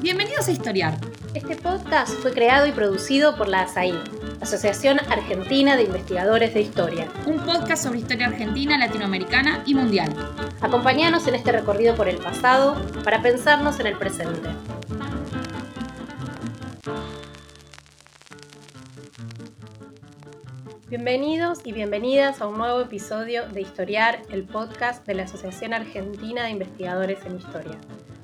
Bienvenidos a Historiar. Este podcast fue creado y producido por la ASAI, Asociación Argentina de Investigadores de Historia. Un podcast sobre historia argentina, latinoamericana y mundial. Acompáñanos en este recorrido por el pasado para pensarnos en el presente. Bienvenidos y bienvenidas a un nuevo episodio de Historiar, el podcast de la Asociación Argentina de Investigadores en Historia.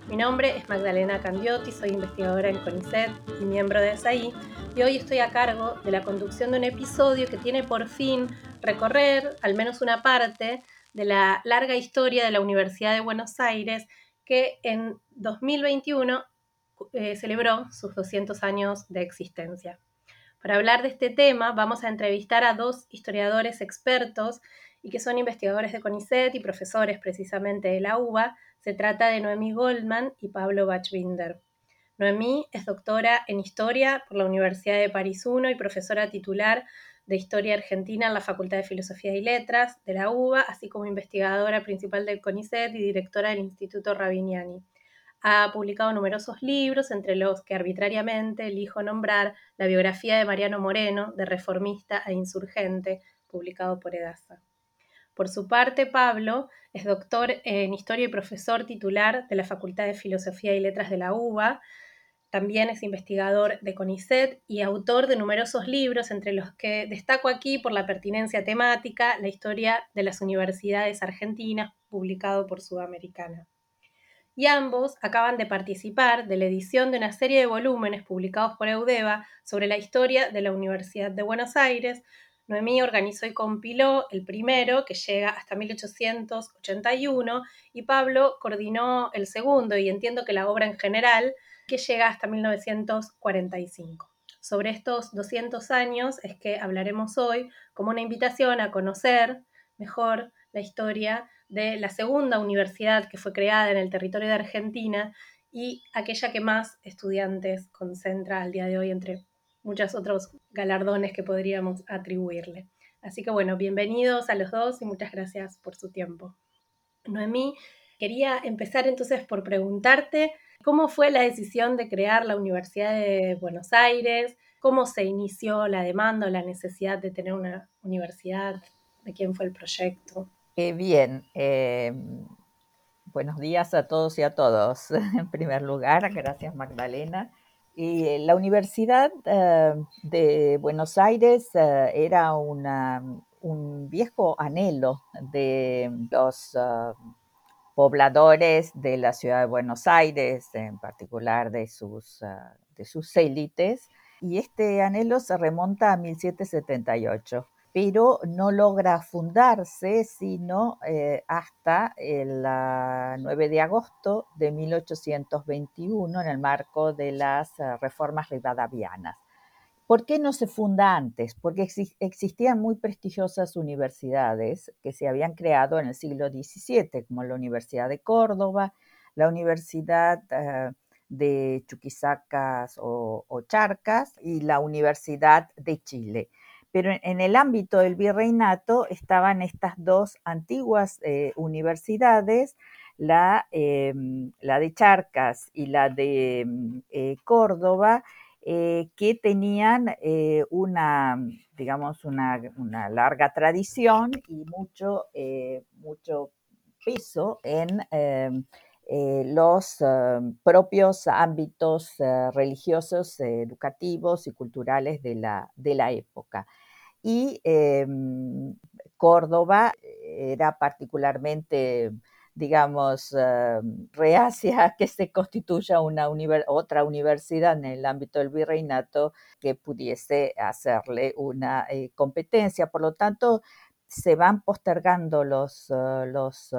Mi nombre es Magdalena Candiotti, soy investigadora en CONICET y miembro de SAI, y hoy estoy a cargo de la conducción de un episodio que tiene por fin recorrer al menos una parte de la larga historia de la Universidad de Buenos Aires, que en 2021 eh, celebró sus 200 años de existencia. Para hablar de este tema vamos a entrevistar a dos historiadores expertos y que son investigadores de CONICET y profesores precisamente de la UBA. Se trata de Noemí Goldman y Pablo Bachbinder. Noemí es doctora en Historia por la Universidad de París I y profesora titular de Historia Argentina en la Facultad de Filosofía y Letras de la UBA, así como investigadora principal del CONICET y directora del Instituto Rabiniani. Ha publicado numerosos libros, entre los que arbitrariamente elijo nombrar la biografía de Mariano Moreno, de reformista e insurgente, publicado por Edasa. Por su parte, Pablo es doctor en Historia y profesor titular de la Facultad de Filosofía y Letras de la UBA. También es investigador de CONICET y autor de numerosos libros, entre los que destaco aquí por la pertinencia temática, la historia de las universidades argentinas, publicado por Sudamericana y ambos acaban de participar de la edición de una serie de volúmenes publicados por Eudeva sobre la historia de la Universidad de Buenos Aires. Noemí organizó y compiló el primero, que llega hasta 1881, y Pablo coordinó el segundo, y entiendo que la obra en general, que llega hasta 1945. Sobre estos 200 años es que hablaremos hoy como una invitación a conocer mejor la historia de la segunda universidad que fue creada en el territorio de Argentina y aquella que más estudiantes concentra al día de hoy entre muchos otros galardones que podríamos atribuirle. Así que bueno, bienvenidos a los dos y muchas gracias por su tiempo. Noemí, quería empezar entonces por preguntarte cómo fue la decisión de crear la Universidad de Buenos Aires, cómo se inició la demanda o la necesidad de tener una universidad, de quién fue el proyecto. Eh, bien, eh, buenos días a todos y a todos. En primer lugar, gracias Magdalena. Y eh, la Universidad de Buenos Aires era un viejo anhelo de los pobladores de la ciudad de Buenos Aires, en particular de sus, de sus élites, y este anhelo se remonta a 1778 pero no logra fundarse sino eh, hasta el 9 de agosto de 1821 en el marco de las eh, reformas rivadavianas. ¿Por qué no se funda antes? Porque existían muy prestigiosas universidades que se habían creado en el siglo XVII, como la Universidad de Córdoba, la Universidad eh, de Chuquisacas o Charcas y la Universidad de Chile. Pero en, el ámbito del virreinato estaban estas dos antiguas eh, universidades, em, la, de Charcas y la de mm, eh, Córdoba, eh, que tenían una, digamos, una, larga tradición y mucho, mucho peso en em, los em, propios ámbitos religiosos, educativos y culturales de la época y em, Córdoba era particularmente digamos, em, reacia a que se constituya una otra universidad en el ámbito del virreinato que pudiese hacerle una eh, competencia. Por lo tanto, se van postergando los, eh, los,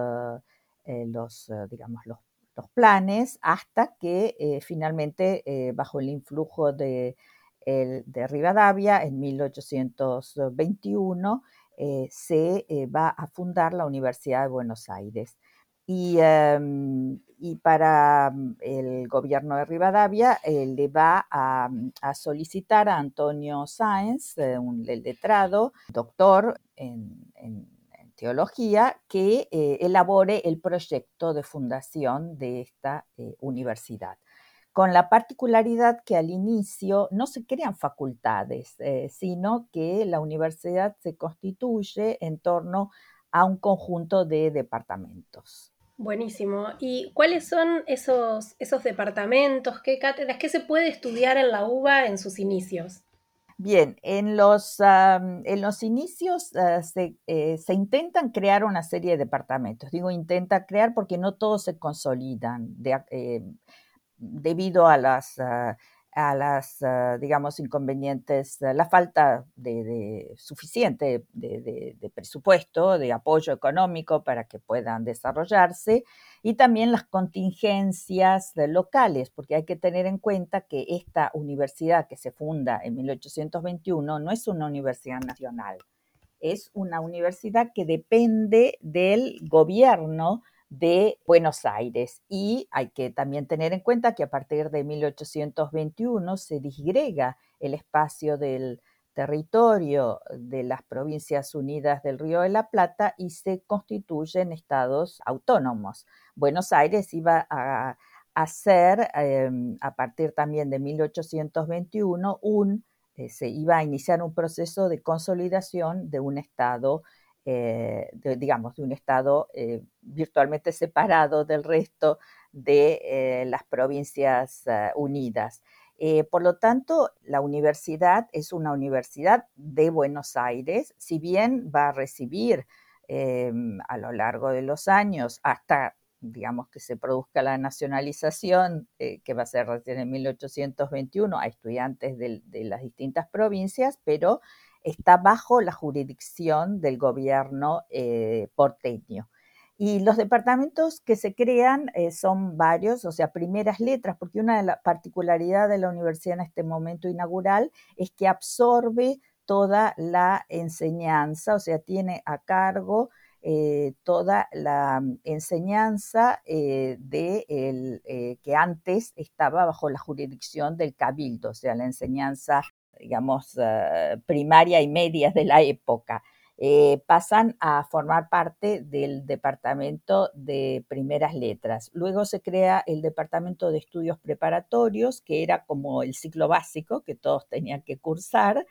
eh, los digamos, los, los, planes hasta que finalmente, bajo el influjo de de Rivadavia en 1821 eh, se eh, va a fundar la Universidad de Buenos Aires. Y, em, para mm, el gobierno de Rivadavia eh, le va a, solicitar a Antonio Sáenz, un, el letrado, doctor en, teología que elabore el proyecto de fundación de esta universidad con la particularidad que al inicio no se crean facultades, sino que la universidad se constituye en torno a un conjunto de departamentos. Buenísimo. ¿Y cuáles son esos, esos departamentos? ¿Qué cátedras? ¿Qué se puede estudiar en la UBA en sus inicios? Bien, en los, en los inicios ah, eh, se, intentan crear una serie de departamentos. Digo intenta crear porque no todos se consolidan eh, debido a las ah, a las, ah, digamos, inconvenientes, la falta de, suficiente de, presupuesto, de apoyo económico para que puedan desarrollarse y también las contingencias locales, porque hay que tener en cuenta que esta universidad que se funda en 1821 no es una universidad nacional, es una universidad que depende del gobierno de Buenos Aires. Y hay que también tener en cuenta que a partir de 1821 se disgrega el espacio del territorio de las provincias unidas del Río de la Plata y se constituyen estados autónomos. Buenos Aires iba a, ser, em, a partir también de 1821, un, eh, se iba a iniciar un proceso de consolidación de un estado eh, digamos, de un Estado eh, virtualmente separado del resto de eh, las provincias unidas. por lo tanto, la universidad es una universidad de Buenos Aires, si bien va a recibir a lo largo de los años hasta digamos que se produzca la nacionalización, que va a ser recién en 1821, a estudiantes de, de, las distintas provincias, pero está bajo la jurisdicción del gobierno eh, porteño. Y los departamentos que se crean eh, son varios, o sea, primeras letras, porque una de las particularidades de la universidad en este momento inaugural es que absorbe toda la enseñanza, o sea, tiene a cargo eh, toda la enseñanza de que antes estaba bajo la jurisdicción del cabildo, o sea, la enseñanza digamos, eh, primaria y media de la época, eh, pasan a formar parte del Departamento de Primeras Letras. Luego se crea el Departamento de Estudios Preparatorios, que era como el ciclo básico que todos tenían que cursar,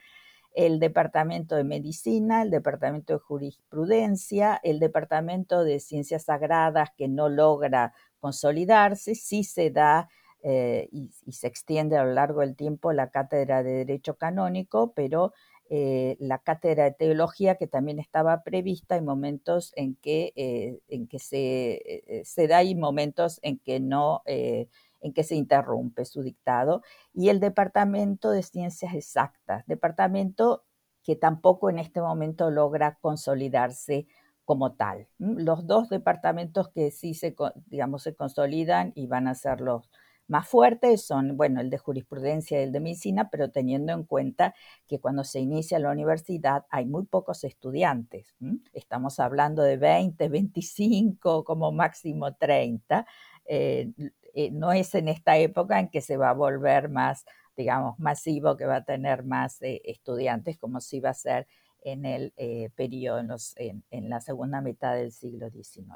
el Departamento de Medicina, el Departamento de Jurisprudencia, el Departamento de Ciencias Sagradas, que no logra consolidarse, sí se da eh, y, se extiende a lo largo del tiempo la cátedra de Derecho Canónico, pero eh, la cátedra de Teología, que también estaba prevista, hay momentos en que, eh, en que se, se, da y momentos en que no, en que se interrumpe su dictado, y el Departamento de Ciencias Exactas, departamento que tampoco en este momento logra consolidarse como tal. Los dos departamentos que sí se, digamos, se consolidan y van a ser los, más fuertes son, bueno, el de jurisprudencia y el de medicina, pero teniendo en cuenta que cuando se inicia la universidad hay muy pocos estudiantes. Estamos hablando de 20, 25, como máximo 30. Eh, eh, no es en esta época en que se va a volver más, digamos, masivo, que va a tener más eh, estudiantes, como si va a ser en el periodo, en, en la segunda mitad del siglo XIX.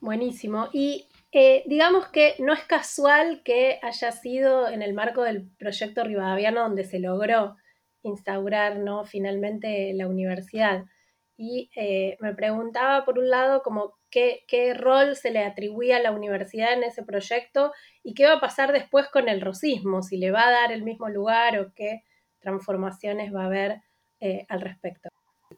Buenísimo. Y digamos que no es casual que haya sido en el marco del proyecto Rivadaviano donde se logró instaurar ¿no? finalmente la universidad. Y eh, me preguntaba, por un lado, como qué, qué, rol se le atribuía a la universidad en ese proyecto y qué va a pasar después con el rosismo, si le va a dar el mismo lugar o qué transformaciones va a haber eh, al respecto.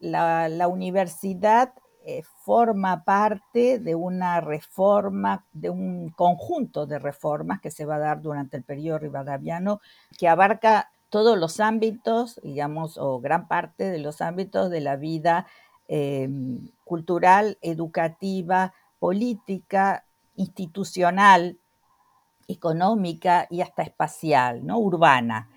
La, la universidad eh, forma parte de una reforma, de un conjunto de reformas que se va a dar durante el periodo rivadaviano, que abarca todos los ámbitos, digamos, o gran parte de los ámbitos de la vida em, cultural, educativa, política, institucional, económica y hasta espacial, ¿no? urbana.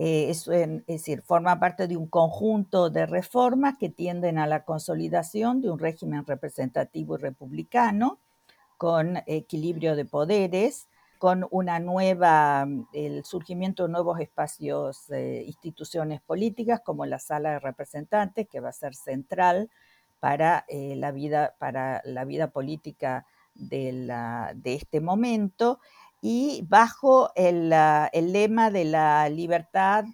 Eh, es, decir, forma parte de un conjunto de reformas que tienden a la consolidación de un régimen representativo y republicano con equilibrio de poderes, con una nueva, el surgimiento de nuevos espacios, eh, instituciones políticas como la sala de representantes, que va a ser central para, la, vida, para la vida política de, la, de este momento y bajo el, el, lema de la libertad,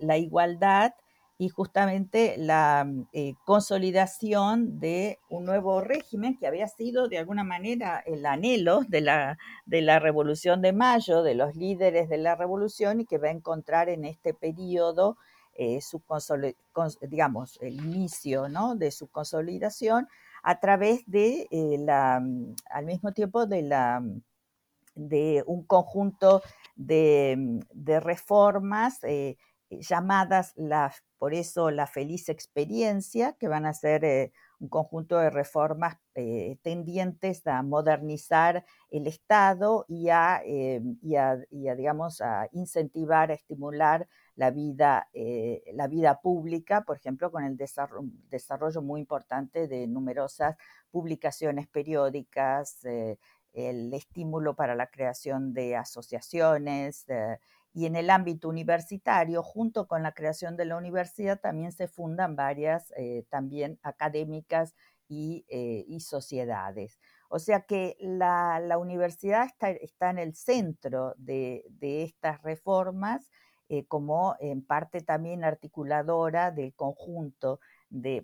la igualdad y justamente la mm, eh, consolidación de un nuevo régimen que había sido de alguna manera el anhelo de la, de la Revolución de Mayo, de los líderes de la Revolución y que va a encontrar en este periodo eh, su digamos, el inicio ¿no? de su consolidación a través de eh, la, mm, al mismo tiempo de la mm, de un conjunto de, de reformas llamadas las por eso la feliz experiencia, que van a ser eh, un conjunto de reformas eh, tendientes a modernizar el Estado y a, eh, digamos, a incentivar, a estimular la vida, la vida pública, por ejemplo, con el desarrollo, desarrollo muy importante de numerosas publicaciones periódicas, el estímulo para la creación de asociaciones, y en el ámbito universitario, junto con la creación de la universidad, también se fundan varias eh, también académicas y, eh, sociedades. O sea que la, universidad está, está, en el centro de, de estas reformas eh, como en parte también articuladora del conjunto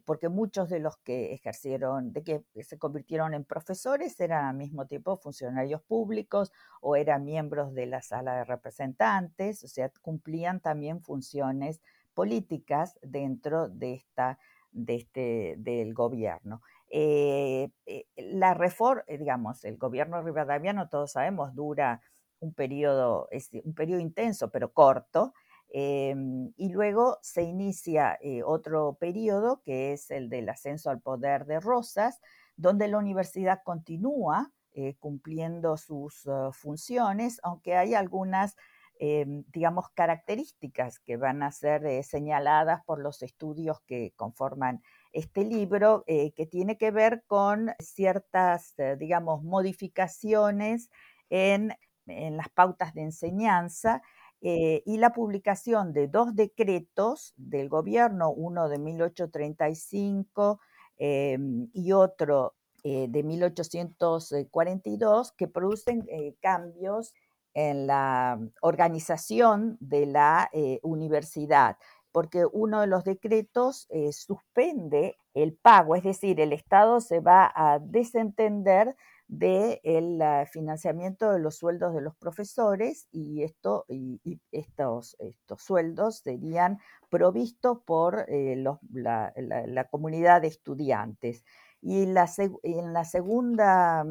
porque muchos de los que ejercieron, de que se convirtieron en profesores eran al mismo tiempo funcionarios públicos o eran miembros de la sala de representantes, o sea, cumplían también funciones políticas dentro de esta, de este, del gobierno. Eh, eh, la reforma, eh, digamos, el gobierno rivadaviano, todos sabemos, dura un periodo, es un periodo intenso, pero corto, Em, y luego se inicia eh, otro periodo que es el del ascenso al poder de Rosas, donde la universidad continúa eh, cumpliendo sus ah, funciones, aunque hay algunas, em, digamos, características que van a ser eh, señaladas por los estudios que conforman este libro, que tiene que ver con ciertas, digamos, modificaciones en las pautas de enseñanza eh, y la publicación de dos decretos del gobierno, uno de 1835 em, y otro eh, de 1842, que producen eh, cambios en la organización de la universidad, porque uno de los decretos suspende el pago, es decir, el Estado se va a desentender del de financiamiento de los sueldos de los profesores y, esto, y, estos, estos sueldos serían provistos por eh, la, comunidad de estudiantes. Y la, en la segunda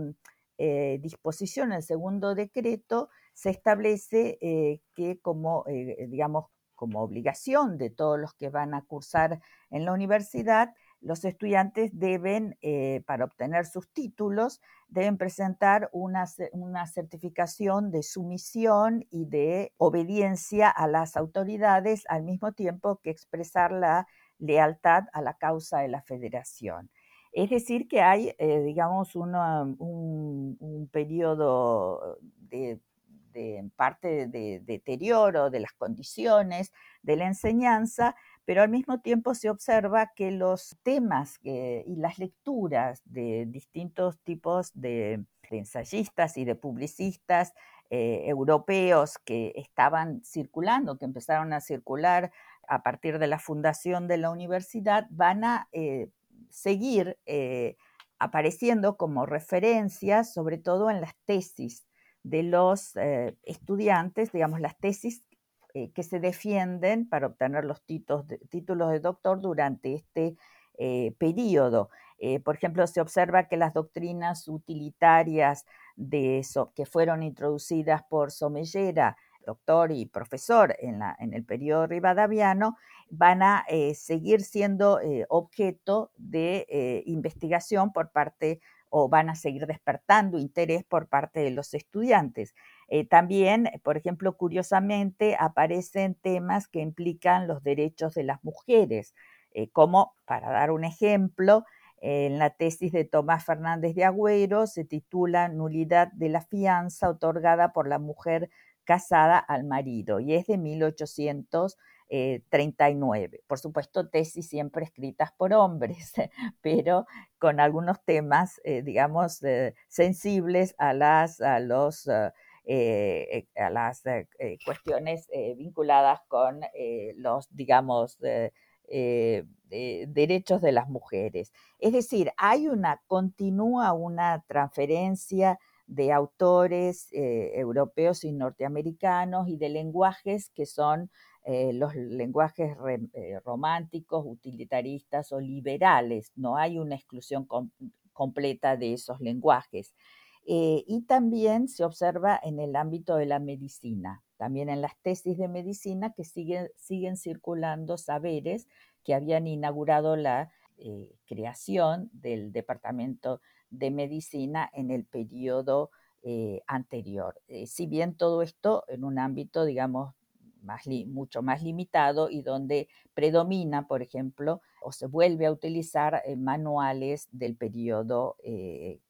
eh, disposición, el segundo decreto, se establece eh, que como, digamos, como obligación de todos los que van a cursar en la universidad, los estudiantes deben, eh, para obtener sus títulos, deben presentar una, una, certificación de sumisión y de obediencia a las autoridades, al mismo tiempo que expresar la lealtad a la causa de la federación. Es decir, que hay, eh, digamos, un, un, periodo de, de parte de deterioro de las condiciones de la enseñanza, pero al mismo tiempo se observa que los temas y las lecturas de distintos tipos de, ensayistas y de publicistas eh, europeos que estaban circulando, que empezaron a circular a partir de la fundación de la universidad, van a eh, seguir eh, apareciendo como referencias, sobre todo en las tesis de los estudiantes, digamos, las tesis eh, que se defienden para obtener los títulos de, doctor durante este eh, periodo. Eh, por ejemplo, se observa que las doctrinas utilitarias de que fueron introducidas por Somellera, doctor y profesor en, el periodo rivadaviano, van a seguir siendo objeto de investigación por parte o van a seguir despertando interés por parte de los estudiantes. Eh, también, por ejemplo, curiosamente, aparecen temas que implican los derechos de las mujeres, eh, como, para dar un ejemplo, en la tesis de Tomás Fernández de Agüero se titula Nulidad de la fianza otorgada por la mujer casada al marido y es de 1800 39. Por supuesto, tesis siempre escritas por hombres, pero con algunos temas, digamos, sensibles a las, a los, a las cuestiones vinculadas con los, digamos, derechos de las mujeres. Es decir, hay una, continúa una transferencia de autores eh, europeos y norteamericanos y de lenguajes que son eh, los lenguajes eh, románticos, utilitaristas o liberales. No hay una exclusión completa de esos lenguajes. Y también se observa en el ámbito de la medicina, también en las tesis de medicina que siguen, siguen circulando saberes que habían inaugurado la creación del Departamento de medicina en el periodo eh, anterior. Eh, si bien todo esto en un ámbito, digamos, más mucho más limitado y donde predomina, por ejemplo, o se vuelve a utilizar eh, manuales del periodo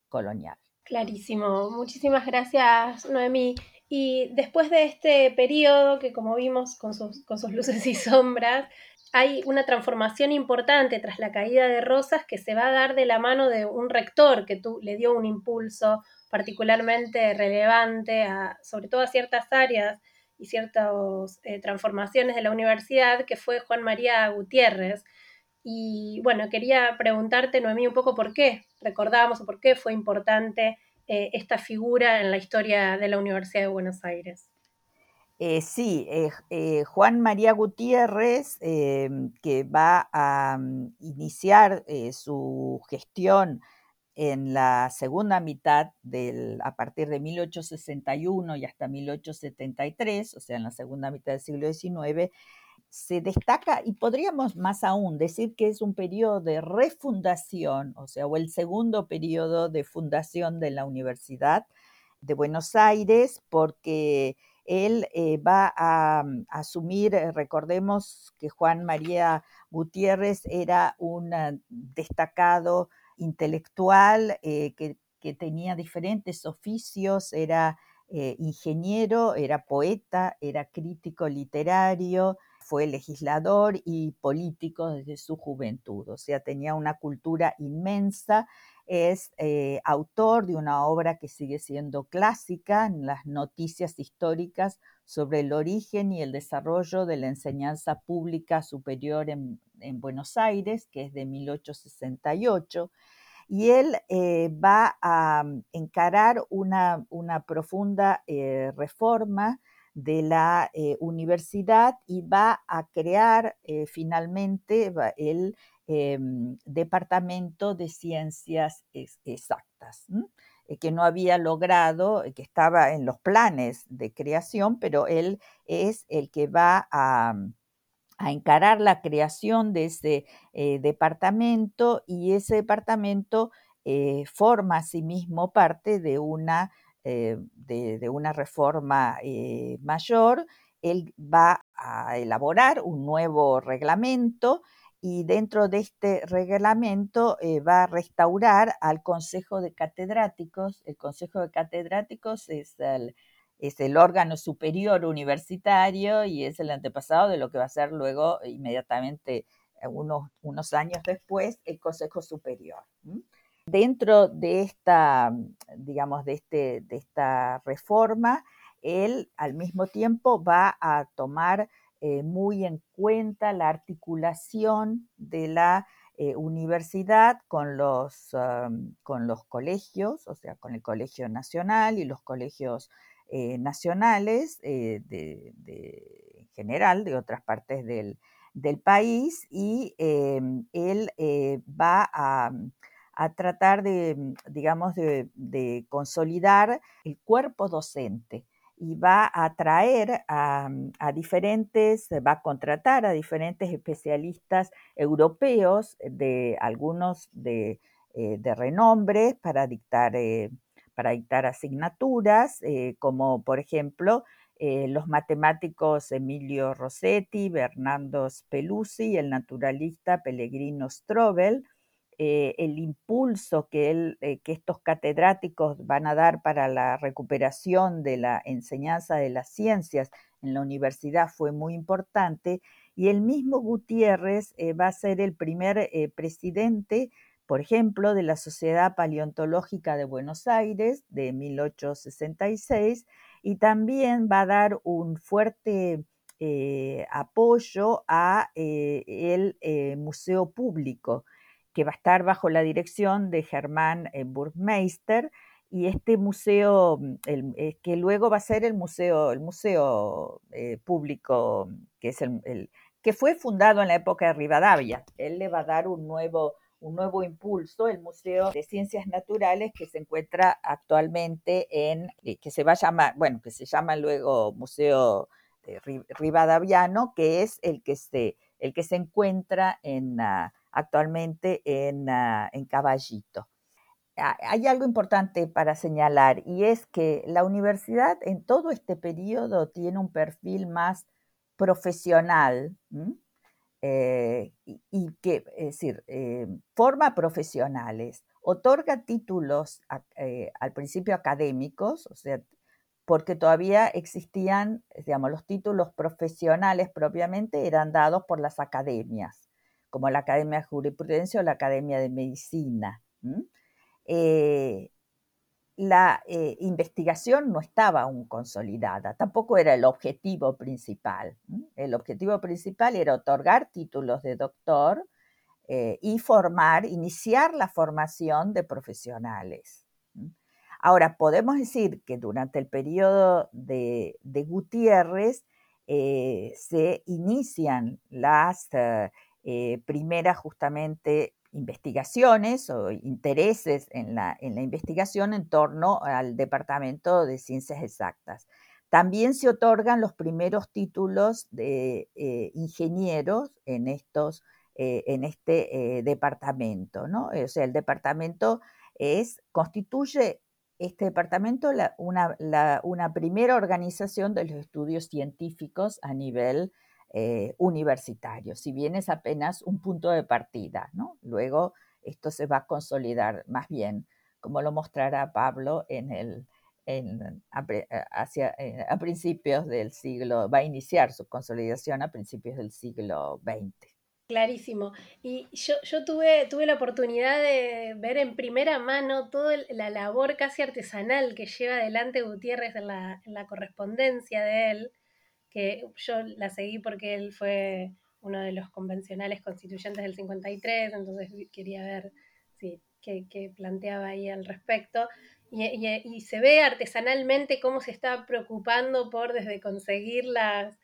colonial. Clarísimo. Muchísimas gracias, Noemí. Y después de este periodo, que como vimos con sus, luces y sombras, hay una transformación importante tras la caída de Rosas que se va a dar de la mano de un rector que tú, le dio un impulso particularmente relevante, a, sobre todo a ciertas áreas y ciertas eh, transformaciones de la universidad, que fue Juan María Gutiérrez. Y bueno, quería preguntarte, Noemí, un poco por qué recordamos o por qué fue importante eh, esta figura en la historia de la Universidad de Buenos Aires. Eh, sí, eh, Juan María Gutiérrez, que va a mm, iniciar su gestión en la segunda mitad del, a partir de 1861 y hasta 1873, o sea, en la segunda mitad del siglo XIX, se destaca, y podríamos más aún decir que es un periodo de refundación, o sea, o el segundo periodo de fundación de la Universidad de Buenos Aires, porque él eh, va a, mm, asumir, eh, recordemos que Juan María Gutiérrez era un ah, destacado intelectual eh, que, tenía diferentes oficios, era ingeniero, era poeta, era crítico literario, fue legislador y político desde su juventud, o sea, tenía una cultura inmensa es eh, autor de una obra que sigue siendo clásica en las noticias históricas sobre el origen y el desarrollo de la enseñanza pública superior en, Buenos Aires, que es de 1868. Y él eh, va a mm, encarar una, profunda eh, reforma de la universidad y va a crear finalmente el Em, departamento de Ciencias Exactas, eh, que no había logrado, eh, que estaba en los planes de creación, pero él es el que va a, encarar la creación de ese eh, departamento y ese departamento forma asimismo parte de una, de, una reforma mayor. Él va a elaborar un nuevo reglamento y dentro de este reglamento eh, va a restaurar al Consejo de Catedráticos. El Consejo de Catedráticos es el, órgano superior universitario y es el antepasado de lo que va a ser luego, inmediatamente, eh, unos, unos años después, el Consejo Superior. Dentro de esta, digamos, de, este, de esta reforma, él al mismo tiempo va a tomar eh, muy en cuenta la articulación de la eh, universidad con los, con los colegios, o sea, con el Colegio Nacional y los colegios eh, nacionales de, en general de otras partes del, país y em, él va a, tratar de, digamos, de consolidar el cuerpo docente y va a traer a, diferentes, va a contratar a diferentes especialistas europeos, de algunos de, eh, renombre, para dictar, eh, para dictar asignaturas, eh, como por ejemplo los matemáticos Emilio Rossetti, Bernardo Speluzzi y el naturalista Pellegrino Strobel, eh, el impulso que, eh, que estos catedráticos van a dar para la recuperación de la enseñanza de las ciencias en la universidad fue muy importante y el mismo Gutiérrez va a ser el primer presidente por ejemplo, de la Sociedad Paleontológica de Buenos Aires de 1866 y también va a dar un fuerte eh, apoyo a eh, el eh, Museo Público, que va a estar bajo la dirección de Germán Burgmeister, y este museo, mm, que luego va a ser el museo, el museo público, que es el, que fue fundado en la época de Rivadavia. Él le va a dar un nuevo, un nuevo impulso, el Museo de Ciencias Naturales que se encuentra actualmente en, eh, que se va a llamar, bueno, que se llama luego Museo Rivadaviano, que es el que se, el que se encuentra en, actualmente en, ah, en Caballito. Hay algo importante para señalar y es que la universidad en todo este periodo tiene un perfil más profesional, eh, y, que, es decir, eh, forma profesionales, otorga títulos eh, al principio académicos, o sea, porque todavía existían, digamos, los títulos profesionales propiamente eran dados por las academias, como la Academia de Jurisprudencia o la Academia de Medicina la eh, investigación no estaba aún consolidada, tampoco era el objetivo principal. El objetivo principal era otorgar títulos de doctor eh, y formar, iniciar la formación de profesionales. Ahora, podemos decir que durante el periodo de, Gutiérrez eh, se inician las primeras justamente investigaciones o intereses en la, en la, investigación en torno al Departamento de Ciencias Exactas. También se otorgan los primeros títulos de eh, ingenieros en, estos, eh, en este eh, departamento. ¿no? O sea, el departamento es, constituye este departamento una, una primera organización de los estudios científicos a nivel eh, universitario, si bien es apenas un punto de partida, ¿no? Luego esto se va a consolidar más bien, como lo mostrará Pablo en el, a, hacia, eh, a principios del siglo, va a iniciar su consolidación a principios del siglo XX. Clarísimo. Y yo, yo tuve, tuve la oportunidad de ver en primera mano toda la labor casi artesanal que lleva adelante Gutiérrez en en la correspondencia de él que yo la seguí porque él fue uno de los convencionales constituyentes del 53, entonces quería ver qué, planteaba ahí al respecto. Y, se ve artesanalmente cómo se está preocupando por desde conseguir las,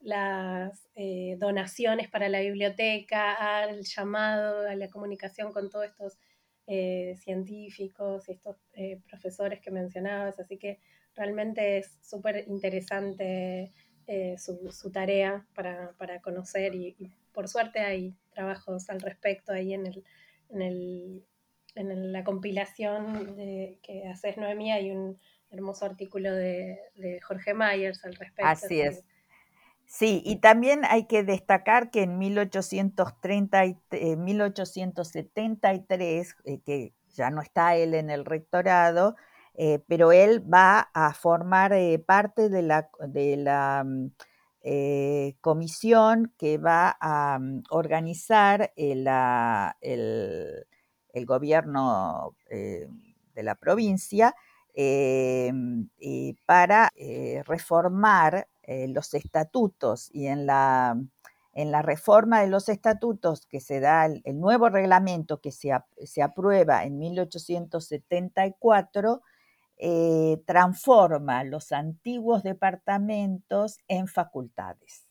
las eh, donaciones para la biblioteca, al llamado, a la comunicación con todos estos eh, científicos y estos eh, profesores que mencionabas. Así que realmente es súper interesante eh, su, tarea para, conocer y, por suerte hay trabajos al respecto ahí en, el, en, el, en la compilación que haces Noemí, hay un hermoso artículo de, Jorge Myers al respecto. Así es. Sí, y también hay que destacar que en 1830, 1873, eh, que ya no está él en el rectorado, eh, pero él va a formar eh, parte de la, mm, eh, comisión que va a mm, organizar el, gobierno de la provincia para reformar los estatutos. Y en la, reforma de los estatutos que se da el, nuevo reglamento que se aprueba en 1874, eh, transforma los antiguos departamentos en facultades.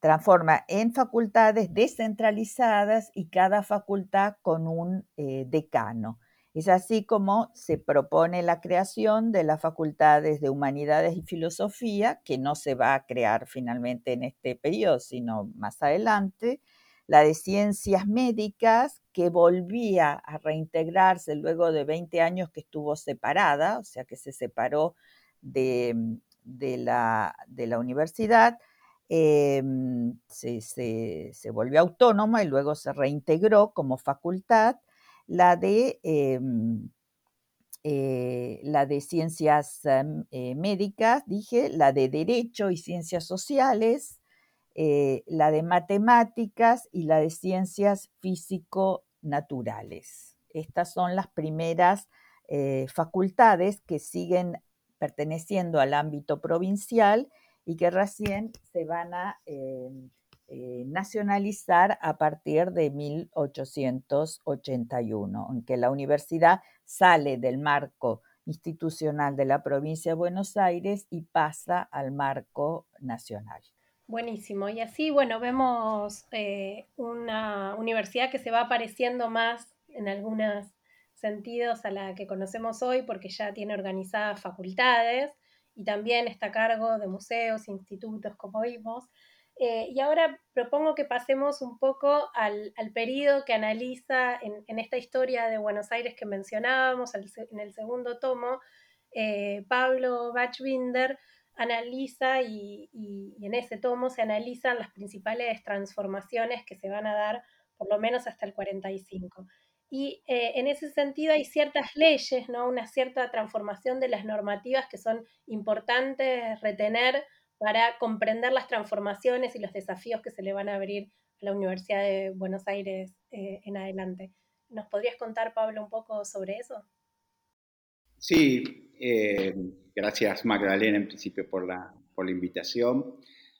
Transforma en facultades descentralizadas y cada facultad con un eh, decano. Es así como se propone la creación de las facultades de humanidades y filosofía, que no se va a crear finalmente en este periodo, sino más adelante, la de ciencias médicas, que volvía a reintegrarse luego de 20 años que estuvo separada, o sea que se separó de, la, universidad, em, se, volvió autónoma y luego se reintegró como facultad, la de, em, eh, la de ciencias em, eh, médicas, dije, la de derecho y ciencias sociales, eh, la de matemáticas y la de ciencias físico-naturales. Estas son las primeras eh, facultades que siguen perteneciendo al ámbito provincial y que recién se van a eh, nacionalizar a partir de 1881, en que la universidad sale del marco institucional de la provincia de Buenos Aires y pasa al marco nacional. Buenísimo. Y así, bueno, vemos eh, una universidad que se va apareciendo más en algunos sentidos a la que conocemos hoy porque ya tiene organizadas facultades y también está a cargo de museos, institutos, como vimos. Eh, y ahora propongo que pasemos un poco al, periodo que analiza en, esta historia de Buenos Aires que mencionábamos en el segundo tomo, eh, Pablo Bachbinder analiza y, en ese tomo se analizan las principales transformaciones que se van a dar por lo menos hasta el 45. Y eh, en ese sentido hay ciertas leyes, ¿no? una cierta transformación de las normativas que son importantes retener para comprender las transformaciones y los desafíos que se le van a abrir a la Universidad de Buenos Aires eh, en adelante. ¿Nos podrías contar, Pablo, un poco sobre eso? Sí, eh, gracias Magdalena en principio por la, por la invitación.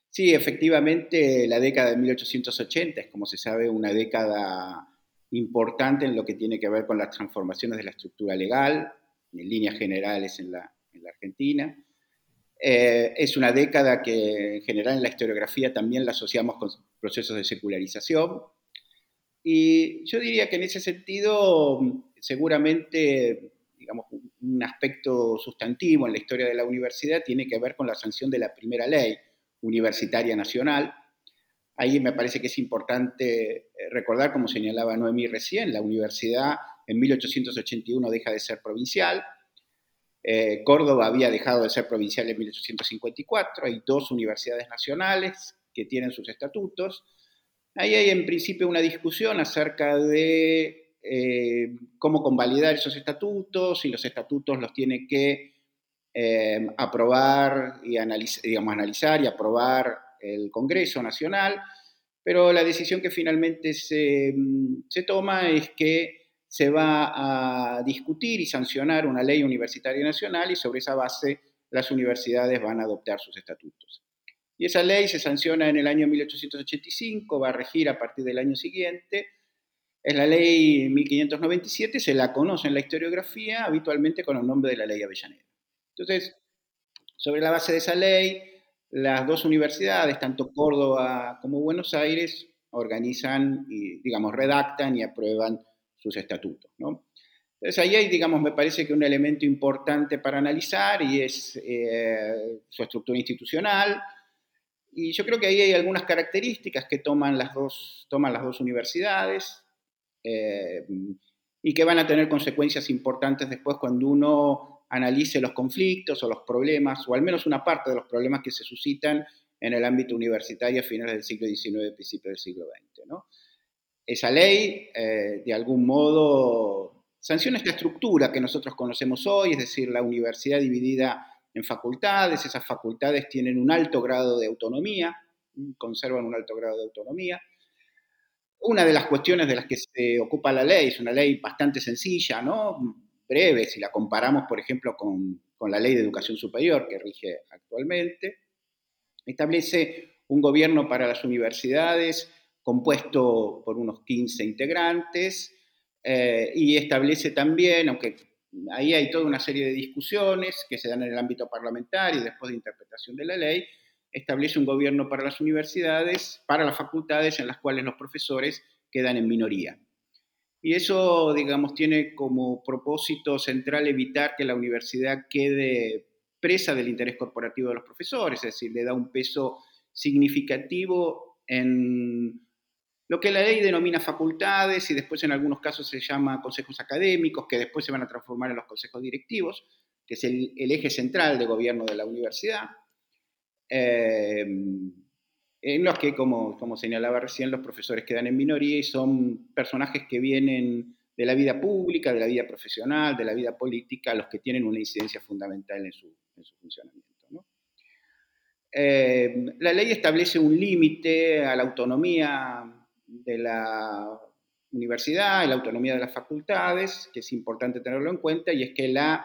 Sí, efectivamente, la década de 1880 es, como se sabe, una década importante en lo que tiene que ver con las transformaciones de la estructura legal, en líneas generales en la, en la Argentina. Eh, es una década que en general en la historiografía también la asociamos con procesos de secularización. Y yo diría que en ese sentido, seguramente digamos, un aspecto sustantivo en la historia de la universidad tiene que ver con la sanción de la primera ley universitaria nacional. Ahí me parece que es importante eh, recordar, como señalaba Noemí recién, la universidad en 1881 deja de ser provincial. Eh, Córdoba había dejado de ser provincial en 1854. Hay dos universidades nacionales que tienen sus estatutos. Ahí hay en principio una discusión acerca de eh, cómo convalidar esos estatutos, si los estatutos los tiene que eh, aprobar y digamos, analizar y aprobar el Congreso Nacional, pero la decisión que finalmente se, se toma es que se va a discutir y sancionar una ley universitaria nacional y sobre esa base las universidades van a adoptar sus estatutos. Y esa ley se sanciona en el año 1885, va a regir a partir del año siguiente es la ley 1597, se la conoce en la historiografía habitualmente con el nombre de la ley Avellaneda. Entonces, sobre la base de esa ley, las dos universidades, tanto Córdoba como Buenos Aires, organizan y, digamos, redactan y aprueban sus estatutos. Entonces, ahí hay, digamos, me parece que un elemento importante para analizar y es eh, su estructura institucional. Y yo creo que ahí hay algunas características que toman las dos, toman las dos universidades. Eh, y que van a tener consecuencias importantes después cuando uno analice los conflictos o los problemas, o al menos una parte de los problemas que se suscitan en el ámbito universitario a finales del siglo XIX y principios del siglo XX. Esa ley, eh, de algún modo, sanciona esta estructura que nosotros conocemos hoy, es decir, la universidad dividida en facultades, esas facultades tienen un alto grado de autonomía, conservan un alto grado de autonomía, una de las cuestiones de las que se ocupa la ley es una ley bastante sencilla, ¿no? breve, si la comparamos, por ejemplo, con, la ley de educación superior que rige actualmente. Establece un gobierno para las universidades compuesto por unos 15 integrantes eh, y establece también, aunque ahí hay toda una serie de discusiones que se dan en el ámbito parlamentario después de interpretación de la ley, establece un gobierno para las universidades, para las facultades en las cuales los profesores quedan en minoría. Y eso, digamos, tiene como propósito central evitar que la universidad quede presa del interés corporativo de los profesores, es decir, le da un peso significativo en lo que la ley denomina facultades y después en algunos casos se llama consejos académicos, que después se van a transformar en los consejos directivos, que es el, eje central de gobierno de la universidad. Eh, en los que, como, como señalaba recién, los profesores quedan en minoría y son personajes que vienen de la vida pública, de la vida profesional, de la vida política, los que tienen una incidencia fundamental en su, funcionamiento. Eh, la ley establece un límite a la autonomía de la universidad, a la autonomía de las facultades, que es importante tenerlo en cuenta, y es que la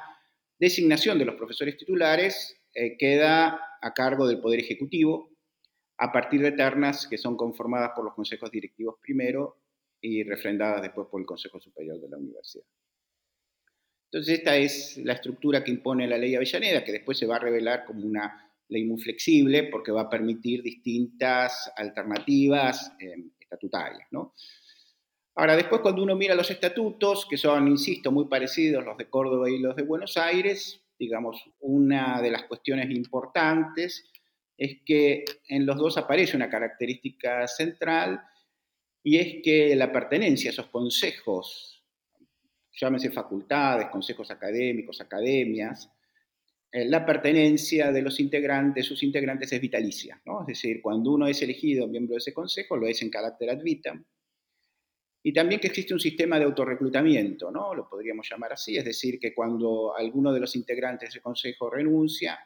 designación de los profesores titulares eh, queda a cargo del Poder Ejecutivo a partir de ternas que son conformadas por los consejos directivos primero y refrendadas después por el Consejo Superior de la Universidad. Entonces esta es la estructura que impone la ley Avellaneda, que después se va a revelar como una ley muy flexible porque va a permitir distintas alternativas eh, estatutarias. ¿no? Ahora, después cuando uno mira los estatutos, que son, insisto, muy parecidos los de Córdoba y los de Buenos Aires, digamos, una de las cuestiones importantes es que en los dos aparece una característica central y es que la pertenencia a esos consejos, llámese facultades, consejos académicos, academias, eh, la pertenencia de los integrantes, sus integrantes es vitalicia, ¿no? Es decir, cuando uno es elegido miembro de ese consejo, lo es en carácter ad vitam. Y también que existe un sistema de autorreclutamiento, ¿no? Lo podríamos llamar así, es decir, que cuando alguno de los integrantes de ese consejo renuncia,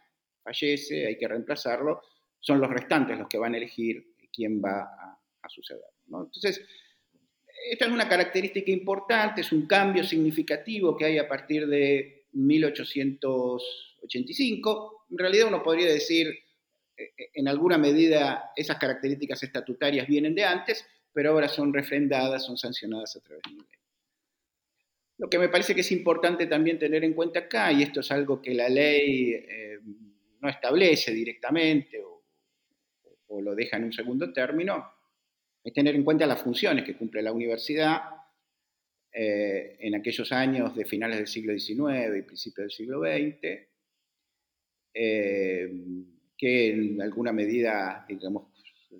fallece, hay que reemplazarlo, son los restantes los que van a elegir quién va a, suceder. Entonces, esta es una característica importante, es un cambio significativo que hay a partir de 1885. En realidad uno podría decir, eh, en alguna medida, esas características estatutarias vienen de antes, pero ahora son refrendadas, son sancionadas a través de la ley. Lo que me parece que es importante también tener en cuenta acá, y esto es algo que la ley eh, no establece directamente o, lo deja en un segundo término, es tener en cuenta las funciones que cumple la universidad eh, en aquellos años de finales del siglo XIX y principios del siglo XX, eh, que en alguna medida, digamos,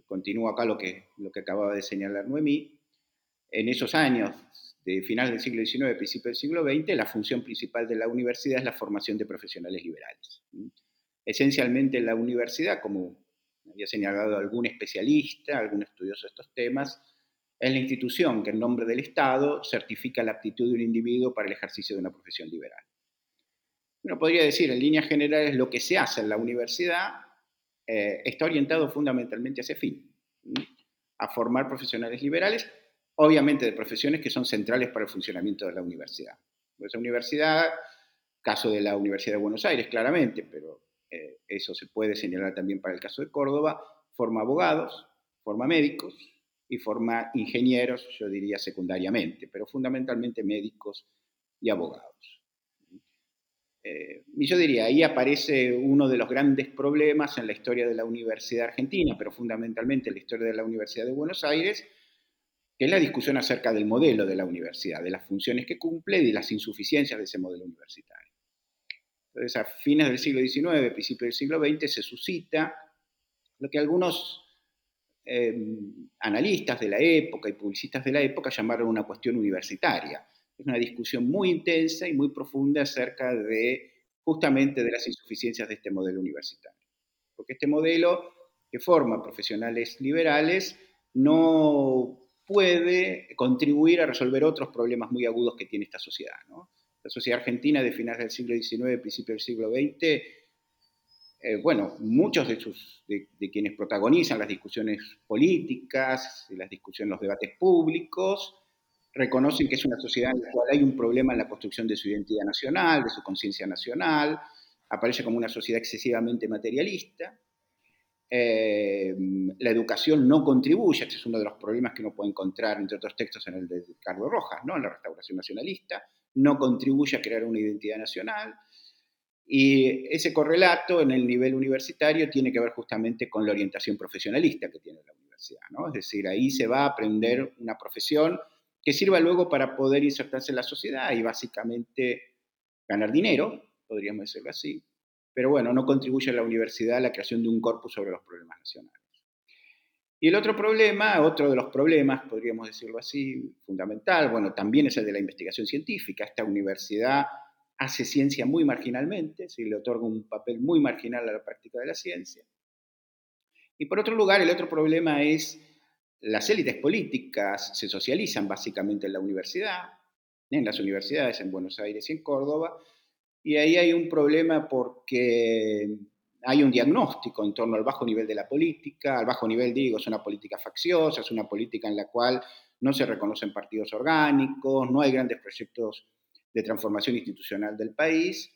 continúa acá lo que, lo que acababa de señalar Noemí, en esos años de finales del siglo XIX, principios del siglo XX, la función principal de la universidad es la formación de profesionales liberales. Esencialmente la universidad, como había señalado algún especialista, algún estudioso de estos temas, es la institución que en nombre del Estado certifica la aptitud de un individuo para el ejercicio de una profesión liberal. Uno podría decir, en líneas generales, lo que se hace en la universidad eh, está orientado fundamentalmente a ese fin, a formar profesionales liberales, obviamente de profesiones que son centrales para el funcionamiento de la universidad. Esa universidad, caso de la Universidad de Buenos Aires, claramente, pero eh, eso se puede señalar también para el caso de Córdoba, forma abogados, forma médicos y forma ingenieros, yo diría secundariamente, pero fundamentalmente médicos y abogados. Eh, y yo diría, ahí aparece uno de los grandes problemas en la historia de la Universidad Argentina, pero fundamentalmente en la historia de la Universidad de Buenos Aires, que es la discusión acerca del modelo de la universidad, de las funciones que cumple y de las insuficiencias de ese modelo universitario. Entonces, a fines del siglo XIX, principios del siglo XX, se suscita lo que algunos eh, analistas de la época y publicistas de la época llamaron una cuestión universitaria. Es una discusión muy intensa y muy profunda acerca de justamente de las insuficiencias de este modelo universitario. Porque este modelo que forma profesionales liberales no puede contribuir a resolver otros problemas muy agudos que tiene esta sociedad. la sociedad argentina de finales del siglo XIX, principios del siglo XX, eh, bueno, muchos de, sus, de, quienes protagonizan las discusiones políticas, las discusiones, los debates públicos, reconocen que es una sociedad en la cual hay un problema en la construcción de su identidad nacional, de su conciencia nacional, aparece como una sociedad excesivamente materialista. Eh, la educación no contribuye, este es uno de los problemas que uno puede encontrar, entre otros textos, en el de Carlos Rojas, ¿no? en la restauración nacionalista, no contribuye a crear una identidad nacional. Y ese correlato en el nivel universitario tiene que ver justamente con la orientación profesionalista que tiene la universidad. ¿no? Es decir, ahí se va a aprender una profesión que sirva luego para poder insertarse en la sociedad y básicamente ganar dinero, podríamos decirlo así. Pero bueno, no contribuye a la universidad a la creación de un corpus sobre los problemas nacionales. Y el otro problema, otro de los problemas, podríamos decirlo así, fundamental, bueno, también es el de la investigación científica. Esta universidad hace ciencia muy marginalmente, se le otorga un papel muy marginal a la práctica de la ciencia. Y por otro lugar, el otro problema es las élites políticas se socializan básicamente en la universidad, en las universidades en Buenos Aires y en Córdoba, y ahí hay un problema porque hay un diagnóstico en torno al bajo nivel de la política, al bajo nivel digo, es una política facciosa, es una política en la cual no se reconocen partidos orgánicos, no hay grandes proyectos de transformación institucional del país,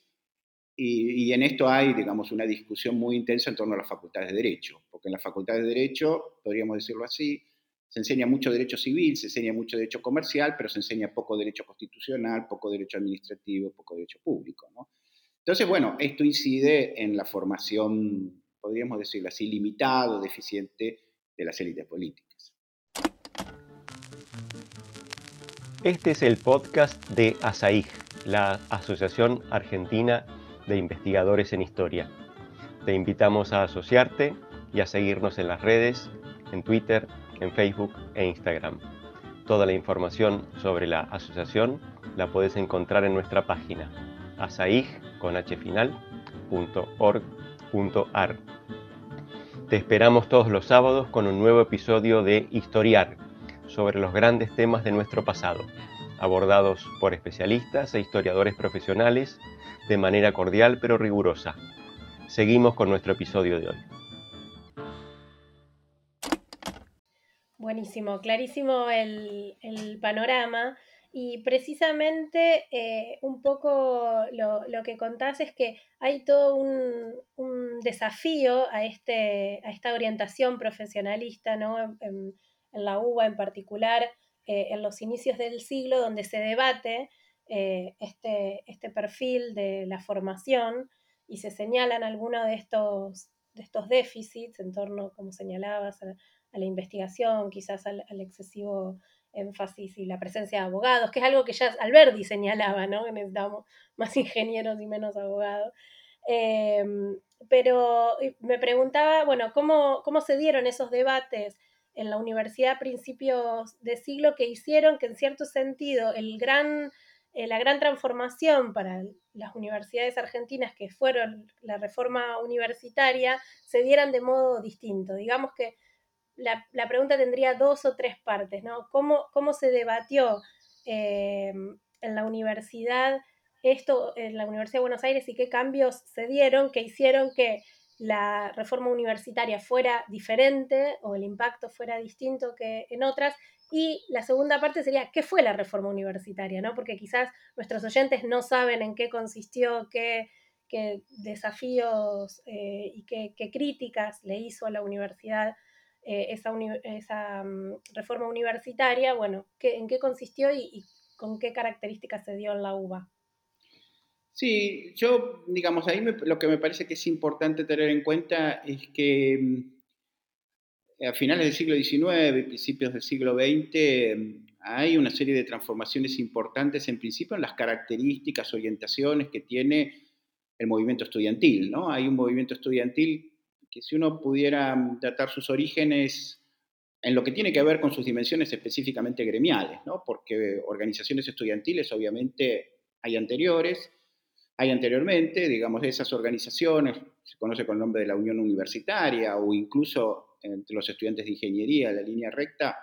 y, en esto hay, digamos, una discusión muy intensa en torno a las facultades de derecho, porque en las facultades de derecho, podríamos decirlo así, se enseña mucho derecho civil, se enseña mucho derecho comercial, pero se enseña poco derecho constitucional, poco derecho administrativo, poco derecho público. Entonces, bueno, esto incide en la formación, podríamos decirlo así, limitada o deficiente de las élites políticas. Este es el podcast de ASAIG, la Asociación Argentina de investigadores en historia. Te invitamos a asociarte y a seguirnos en las redes, en Twitter, en Facebook e Instagram. Toda la información sobre la asociación la puedes encontrar en nuestra página asaig.org.ar. Te esperamos todos los sábados con un nuevo episodio de Historiar sobre los grandes temas de nuestro pasado, abordados por especialistas e historiadores profesionales de manera cordial pero rigurosa. Seguimos con nuestro episodio de hoy. Buenísimo, clarísimo el, panorama. Y precisamente eh, un poco lo, que contás es que hay todo un, desafío a, este, a esta orientación profesionalista, ¿no? en, la UBA en particular, eh, en los inicios del siglo, donde se debate eh, este, este, perfil de la formación y se señalan algunos de estos, de estos déficits en torno, como señalabas, la investigación, quizás al, excesivo énfasis y la presencia de abogados, que es algo que ya Alberti señalaba, ¿no? que necesitamos más ingenieros y menos abogados. Em, pero me preguntaba, bueno, ¿cómo, ¿cómo se dieron esos debates en la universidad a principios de siglo que hicieron que en cierto sentido el gran eh, la gran transformación para las universidades argentinas que fueron la reforma universitaria se dieran de modo distinto. Digamos que la, pregunta tendría dos o tres partes, ¿no? ¿Cómo, cómo se debatió eh, en la universidad esto, en la Universidad de Buenos Aires y qué cambios se dieron que hicieron que la reforma universitaria fuera diferente o el impacto fuera distinto que en otras y la segunda parte sería, ¿qué fue la reforma universitaria? ¿no? Porque quizás nuestros oyentes no saben en qué consistió, qué, desafíos eh, y qué, críticas le hizo a la universidad eh, esa, esa mm, reforma universitaria. Bueno, ¿en qué consistió y, con qué características se dio en la UBA? Sí, yo, digamos, ahí lo que me parece que es importante tener en cuenta es que mm, a finales del siglo XIX y principios del siglo XX hay una serie de transformaciones importantes, en principio en las características, orientaciones que tiene el movimiento estudiantil. ¿no? Hay un movimiento estudiantil si uno pudiera tratar sus orígenes en lo que tiene que ver con sus dimensiones específicamente gremiales, ¿no? porque organizaciones estudiantiles obviamente hay anteriores, hay anteriormente, digamos, esas organizaciones, se conoce con el nombre de la Unión Universitaria o incluso entre los estudiantes de ingeniería, la línea recta,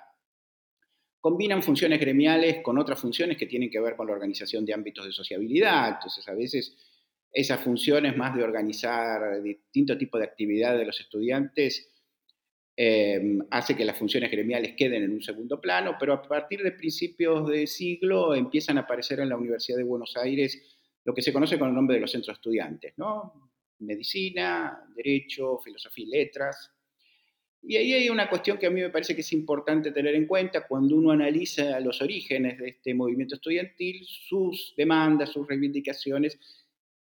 combinan funciones gremiales con otras funciones que tienen que ver con la organización de ámbitos de sociabilidad. Entonces, a veces esas funciones más de organizar distintos tipos de actividades de los estudiantes eh, hace que las funciones gremiales queden en un segundo plano, pero a partir de principios de siglo empiezan a aparecer en la Universidad de Buenos Aires lo que se conoce con el nombre de los centros estudiantes, ¿no? Medicina, Derecho, Filosofía y Letras, y ahí hay una cuestión que a mí me parece que es importante tener en cuenta cuando uno analiza los orígenes de este movimiento estudiantil, sus demandas, sus reivindicaciones,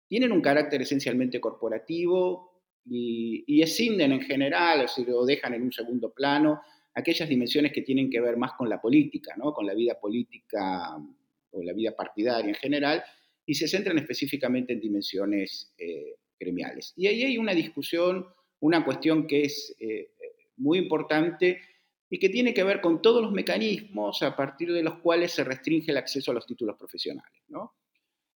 tienen un carácter esencialmente corporativo y, y escinden en general, o se lo dejan en un segundo plano, aquellas dimensiones que tienen que ver más con la política, ¿no? con la vida política o la vida partidaria en general, y se centran específicamente en dimensiones eh, gremiales. Y ahí hay una discusión, una cuestión que es eh, muy importante y que tiene que ver con todos los mecanismos a partir de los cuales se restringe el acceso a los títulos profesionales. ¿no?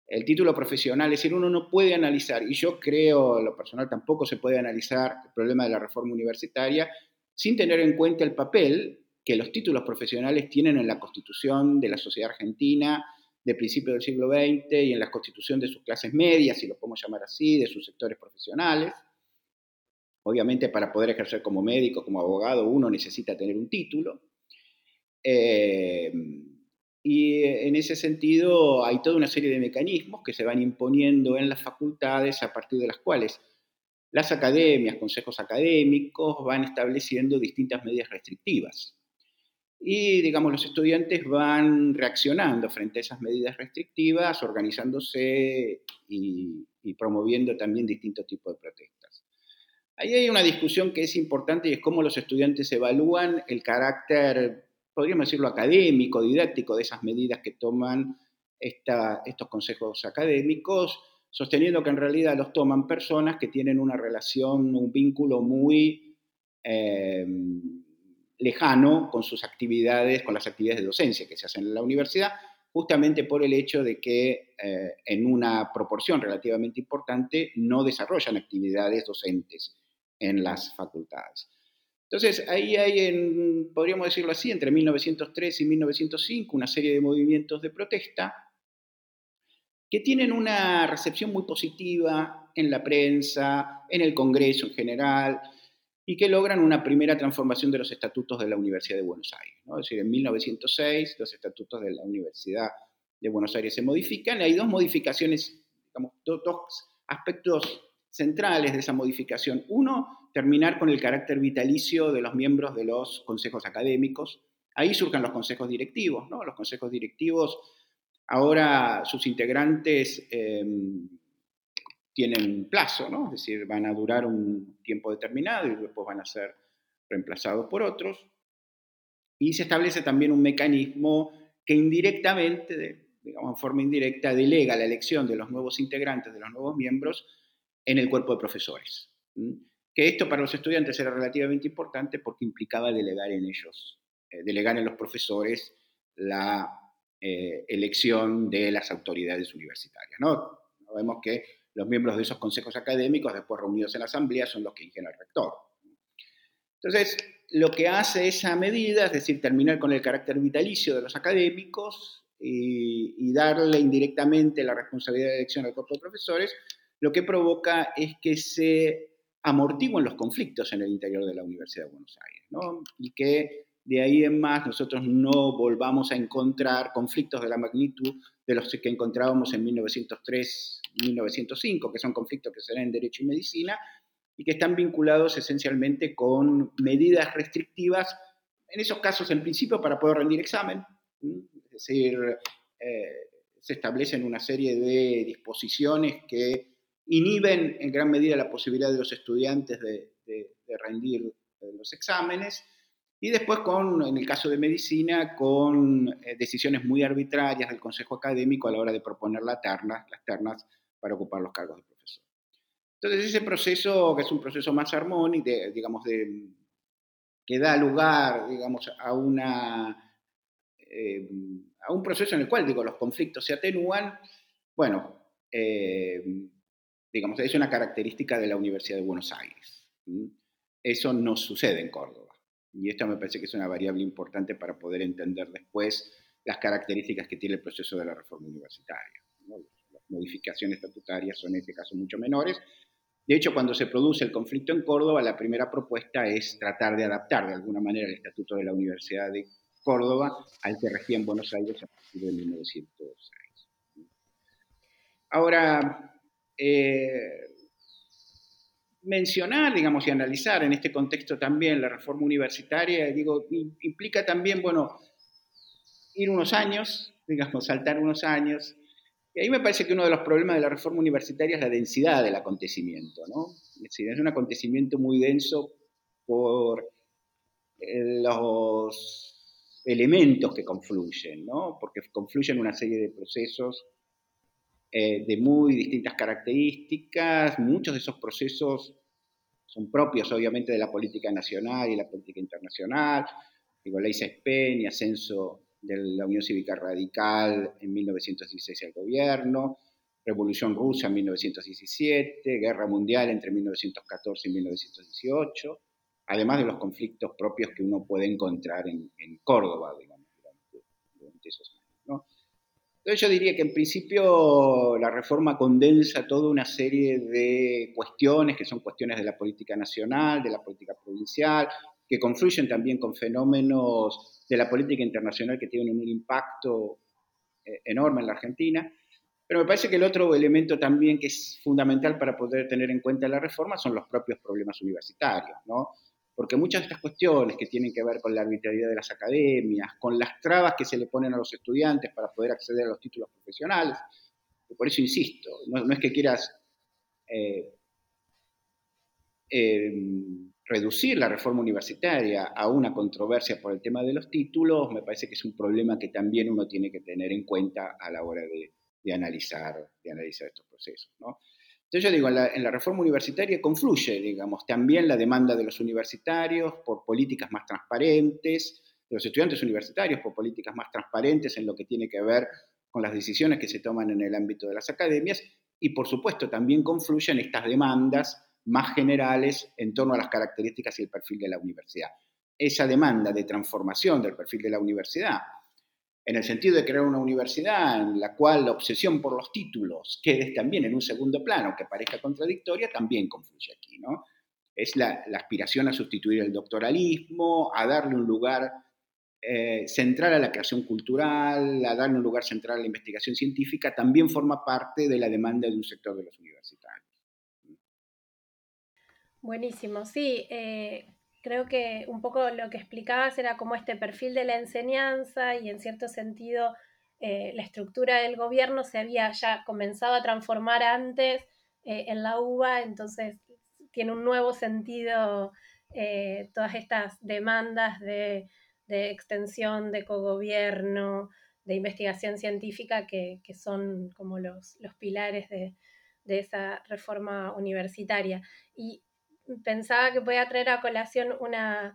El título profesional, es decir, uno no puede analizar, y yo creo, lo personal tampoco se puede analizar el problema de la reforma universitaria sin tener en cuenta el papel que los títulos profesionales tienen en la constitución de la sociedad argentina de principios del siglo XX y en la constitución de sus clases medias, si lo podemos llamar así, de sus sectores profesionales. Obviamente para poder ejercer como médico, como abogado, uno necesita tener un título. Eh, y en ese sentido hay toda una serie de mecanismos que se van imponiendo en las facultades a partir de las cuales las academias, consejos académicos van estableciendo distintas medidas restrictivas. Y, digamos, los estudiantes van reaccionando frente a esas medidas restrictivas, organizándose y, y promoviendo también distintos tipos de protestas. Ahí hay una discusión que es importante y es cómo los estudiantes evalúan el carácter podríamos decirlo, académico, didáctico de esas medidas que toman estos consejos académicos, sosteniendo que en realidad los toman personas que tienen una relación, un vínculo muy eh, lejano con sus actividades, con las actividades de docencia que se hacen en la universidad, justamente por el hecho de que eh, en una proporción relativamente importante no desarrollan actividades docentes en las facultades. Entonces, ahí hay, podríamos decirlo así, entre 1903 y 1905, una serie de movimientos de protesta que tienen una recepción muy positiva en la prensa, en el Congreso en general, y que logran una primera transformación de los estatutos de la Universidad de Buenos Aires. Es decir, en 1906 los estatutos de la Universidad de Buenos Aires se modifican. Hay dos modificaciones, digamos, dos aspectos centrales de esa modificación. Uno, terminar con el carácter vitalicio de los miembros de los consejos académicos. Ahí surgen los consejos directivos, ¿no? Los consejos directivos, ahora sus integrantes em, tienen un plazo, ¿no? Es decir, van a durar un tiempo determinado y después van a ser reemplazados por otros. Y se establece también un mecanismo que indirectamente, digamos en forma indirecta, delega la elección de los nuevos integrantes, de los nuevos miembros, en el cuerpo de profesores. Que esto para los estudiantes era relativamente importante porque implicaba delegar en ellos, eh, delegar en los profesores la eh, elección de las autoridades universitarias. ¿no? Vemos que los miembros de esos consejos académicos, después reunidos en la asamblea, son los que eligen al rector. Entonces, lo que hace esa medida, es decir, terminar con el carácter vitalicio de los académicos y, y darle indirectamente la responsabilidad de elección al cuerpo de profesores, lo que provoca es que se amortiguen los conflictos en el interior de la Universidad de Buenos Aires, ¿no? y que de ahí en más nosotros no volvamos a encontrar conflictos de la magnitud de los que encontrábamos en 1903-1905, que son conflictos que se dan en Derecho y Medicina, y que están vinculados esencialmente con medidas restrictivas, en esos casos en principio para poder rendir examen, es decir, eh, se establecen una serie de disposiciones que inhiben en gran medida la posibilidad de los estudiantes de, rendir eh, los exámenes. Y después, con, en el caso de medicina, con eh, decisiones muy arbitrarias del Consejo Académico a la hora de proponer la terna, las ternas para ocupar los cargos de profesor. Entonces, ese proceso, que es un proceso más armónico, digamos, de, que da lugar, digamos, a una... Eh, a un proceso en el cual, digo, los conflictos se atenúan, bueno, digamos, es una característica de la Universidad de Buenos Aires. Eso no sucede en Córdoba. Y esto me parece que es una variable importante para poder entender después las características que tiene el proceso de la reforma universitaria. Las modificaciones estatutarias son en este caso mucho menores. De hecho, cuando se produce el conflicto en Córdoba, la primera propuesta es tratar de adaptar de alguna manera el estatuto de la Universidad de Córdoba al que regía en Buenos Aires a partir de 1906. Ahora, eh, mencionar, digamos, y analizar en este contexto también la reforma universitaria, digo, implica también, bueno, ir unos años, digamos, saltar unos años. Y ahí me parece que uno de los problemas de la reforma universitaria es la densidad del acontecimiento, ¿no? Es decir, es un acontecimiento muy denso por eh, los elementos que confluyen, ¿no? Porque confluyen una serie de procesos eh, de muy distintas características. Muchos de esos procesos son propios, obviamente, de la política nacional y la política internacional. Digo, ley CESPEN y ascenso de la Unión Cívica Radical en 1916 al gobierno, Revolución Rusa en 1917, Guerra Mundial entre 1914 y 1918, además de los conflictos propios que uno puede encontrar en, Córdoba, digamos, durante, esos años. Entonces yo diría que en principio la reforma condensa toda una serie de cuestiones que son cuestiones de la política nacional, de la política provincial, que confluyen también con fenómenos de la política internacional que tienen un impacto eh, enorme en la Argentina. Pero me parece que el otro elemento también que es fundamental para poder tener en cuenta la reforma son los propios problemas universitarios, ¿no? Porque muchas de estas cuestiones que tienen que ver con la arbitrariedad de las academias, con las trabas que se le ponen a los estudiantes para poder acceder a los títulos profesionales, por eso insisto, no, es que quieras eh, eh, reducir la reforma universitaria a una controversia por el tema de los títulos, me parece que es un problema que también uno tiene que tener en cuenta a la hora de, analizar, de analizar estos procesos. Entonces yo digo, en la, reforma universitaria confluye, digamos, también la demanda de los universitarios por políticas más transparentes, de los estudiantes universitarios por políticas más transparentes en lo que tiene que ver con las decisiones que se toman en el ámbito de las academias y por supuesto también confluyen estas demandas más generales en torno a las características y el perfil de la universidad. Esa demanda de transformación del perfil de la universidad, en el sentido de crear una universidad en la cual la obsesión por los títulos quede también en un segundo plano, que parezca contradictoria, también confluye aquí, ¿no? Es la, aspiración a sustituir el doctoralismo, a darle un lugar eh, central a la creación cultural, a darle un lugar central a la investigación científica, también forma parte de la demanda de un sector de los universitarios. Buenísimo, sí. Eh, creo que un poco lo que explicabas era como este perfil de la enseñanza y en cierto sentido eh, la estructura del gobierno se había ya comenzado a transformar antes eh, en la UBA, entonces tiene un nuevo sentido todas estas demandas de, extensión, de cogobierno, de investigación científica que, son como los, los pilares de, de esa reforma universitaria. Y pensaba que podía traer a colación una,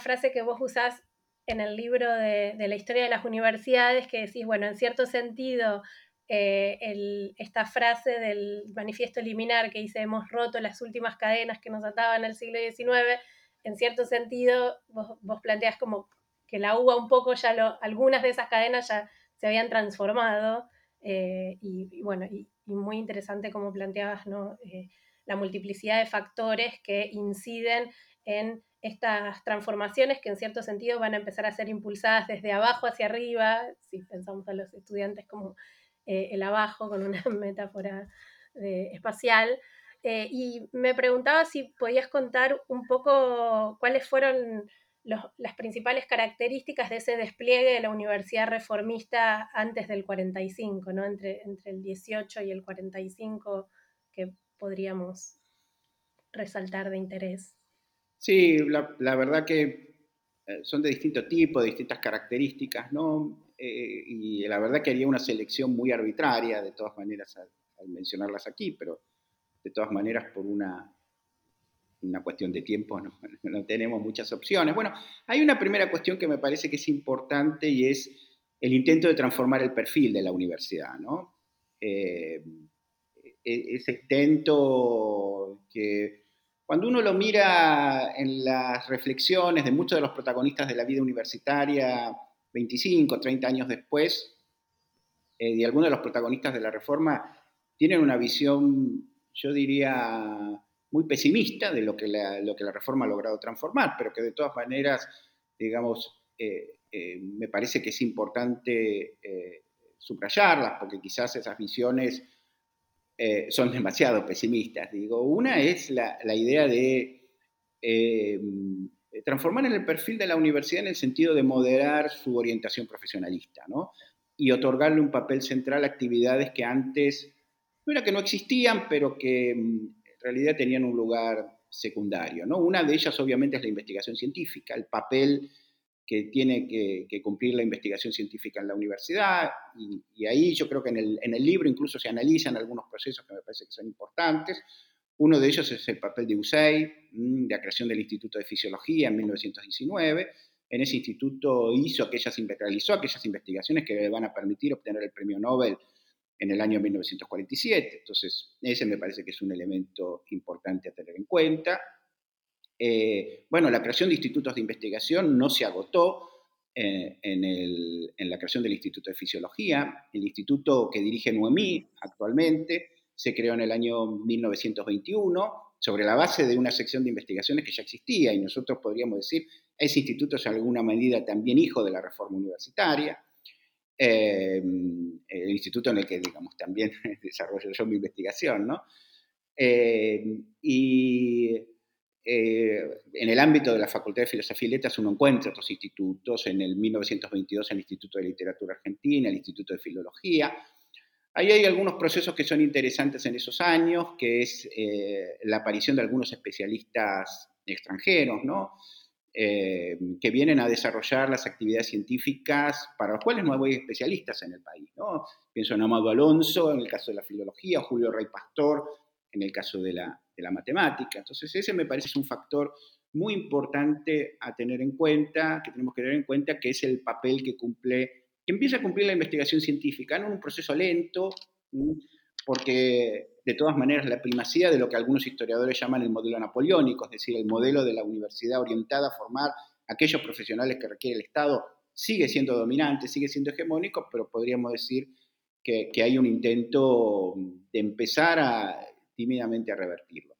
frase que vos usás en el libro de, la historia de las universidades, que decís, bueno, en cierto sentido, eh, esta frase del manifiesto liminar que dice, hemos roto las últimas cadenas que nos ataban en el siglo XIX, en cierto sentido, vos, vos planteás como que la UBA un poco ya lo, algunas de esas cadenas ya se habían transformado, eh, y, bueno, y, muy interesante como planteabas, ¿no? Eh, la multiplicidad de factores que inciden en estas transformaciones que en cierto sentido van a empezar a ser impulsadas desde abajo hacia arriba, si pensamos a los estudiantes como eh, el abajo con una metáfora eh, espacial. Eh, y me preguntaba si podías contar un poco cuáles fueron las principales características de ese despliegue de la universidad reformista antes del 45, ¿no? entre, entre el 18 y el 45, que podríamos resaltar de interés? Sí, la, verdad que eh, son de distinto tipo, de distintas características, ¿no? Eh, y la verdad que haría una selección muy arbitraria, de todas maneras, al, mencionarlas aquí, pero de todas maneras por una, una cuestión de tiempo no, no, tenemos muchas opciones. Bueno, hay una primera cuestión que me parece que es importante y es el intento de transformar el perfil de la universidad, ¿no? Eh, ese intento que cuando uno lo mira en las reflexiones de muchos de los protagonistas de la vida universitaria 25, 30 años después, eh, y algunos de los protagonistas de la reforma tienen una visión, yo diría, muy pesimista de lo que la, lo que la reforma ha logrado transformar, pero que de todas maneras, digamos, eh, eh, me parece que es importante subrayarlas, porque quizás esas visiones eh, son demasiado pesimistas. Digo, una es la, idea de eh, transformar en el perfil de la universidad en el sentido de moderar su orientación profesionalista, ¿no? Y otorgarle un papel central a actividades que antes, no que no existían, pero que mm, en realidad tenían un lugar secundario, ¿no? Una de ellas obviamente es la investigación científica, el papel que tiene que, cumplir la investigación científica en la universidad, y, ahí yo creo que en el, libro incluso se analizan algunos procesos que me parece que son importantes. Uno de ellos es el papel de USAID, mm, de la creación del Instituto de Fisiología en 1919. En ese instituto hizo aquellas, realizó aquellas investigaciones que le van a permitir obtener el premio Nobel en el año 1947. Entonces, ese me parece que es un elemento importante a tener en cuenta. Eh, bueno, la creación de institutos de investigación no se agotó. eh, en, la creación del Instituto de Fisiología, el instituto que dirige Noemí actualmente, se creó en el año 1921 sobre la base de una sección de investigaciones que ya existía y nosotros podríamos decir, ese instituto es en alguna medida también hijo de la reforma universitaria, eh, el instituto en el que, digamos, también desarrollo yo mi investigación, ¿no? Eh, y eh, en el ámbito de la Facultad de Filosofía y Letras uno encuentra otros institutos, en el 1922 el Instituto de Literatura Argentina, el Instituto de Filología. Ahí hay algunos procesos que son interesantes en esos años, que es eh, la aparición de algunos especialistas extranjeros, ¿no? Eh, que vienen a desarrollar las actividades científicas para los cuales no hay especialistas en el país. ¿no? Pienso en Amado Alonso, en el caso de la filología, Julio Rey Pastor, en el caso de la, de la matemática. Entonces ese me parece un factor muy importante a tener en cuenta, que tenemos que tener en cuenta, que es el papel que cumple, que empieza a cumplir la investigación científica, no en un proceso lento, porque de todas maneras la primacía de lo que algunos historiadores llaman el modelo napoleónico, es decir, el modelo de la universidad orientada a formar aquellos profesionales que requiere el Estado, sigue siendo dominante, sigue siendo hegemónico, pero podríamos decir que hay un intento de empezar a tímidamente a revertirlo.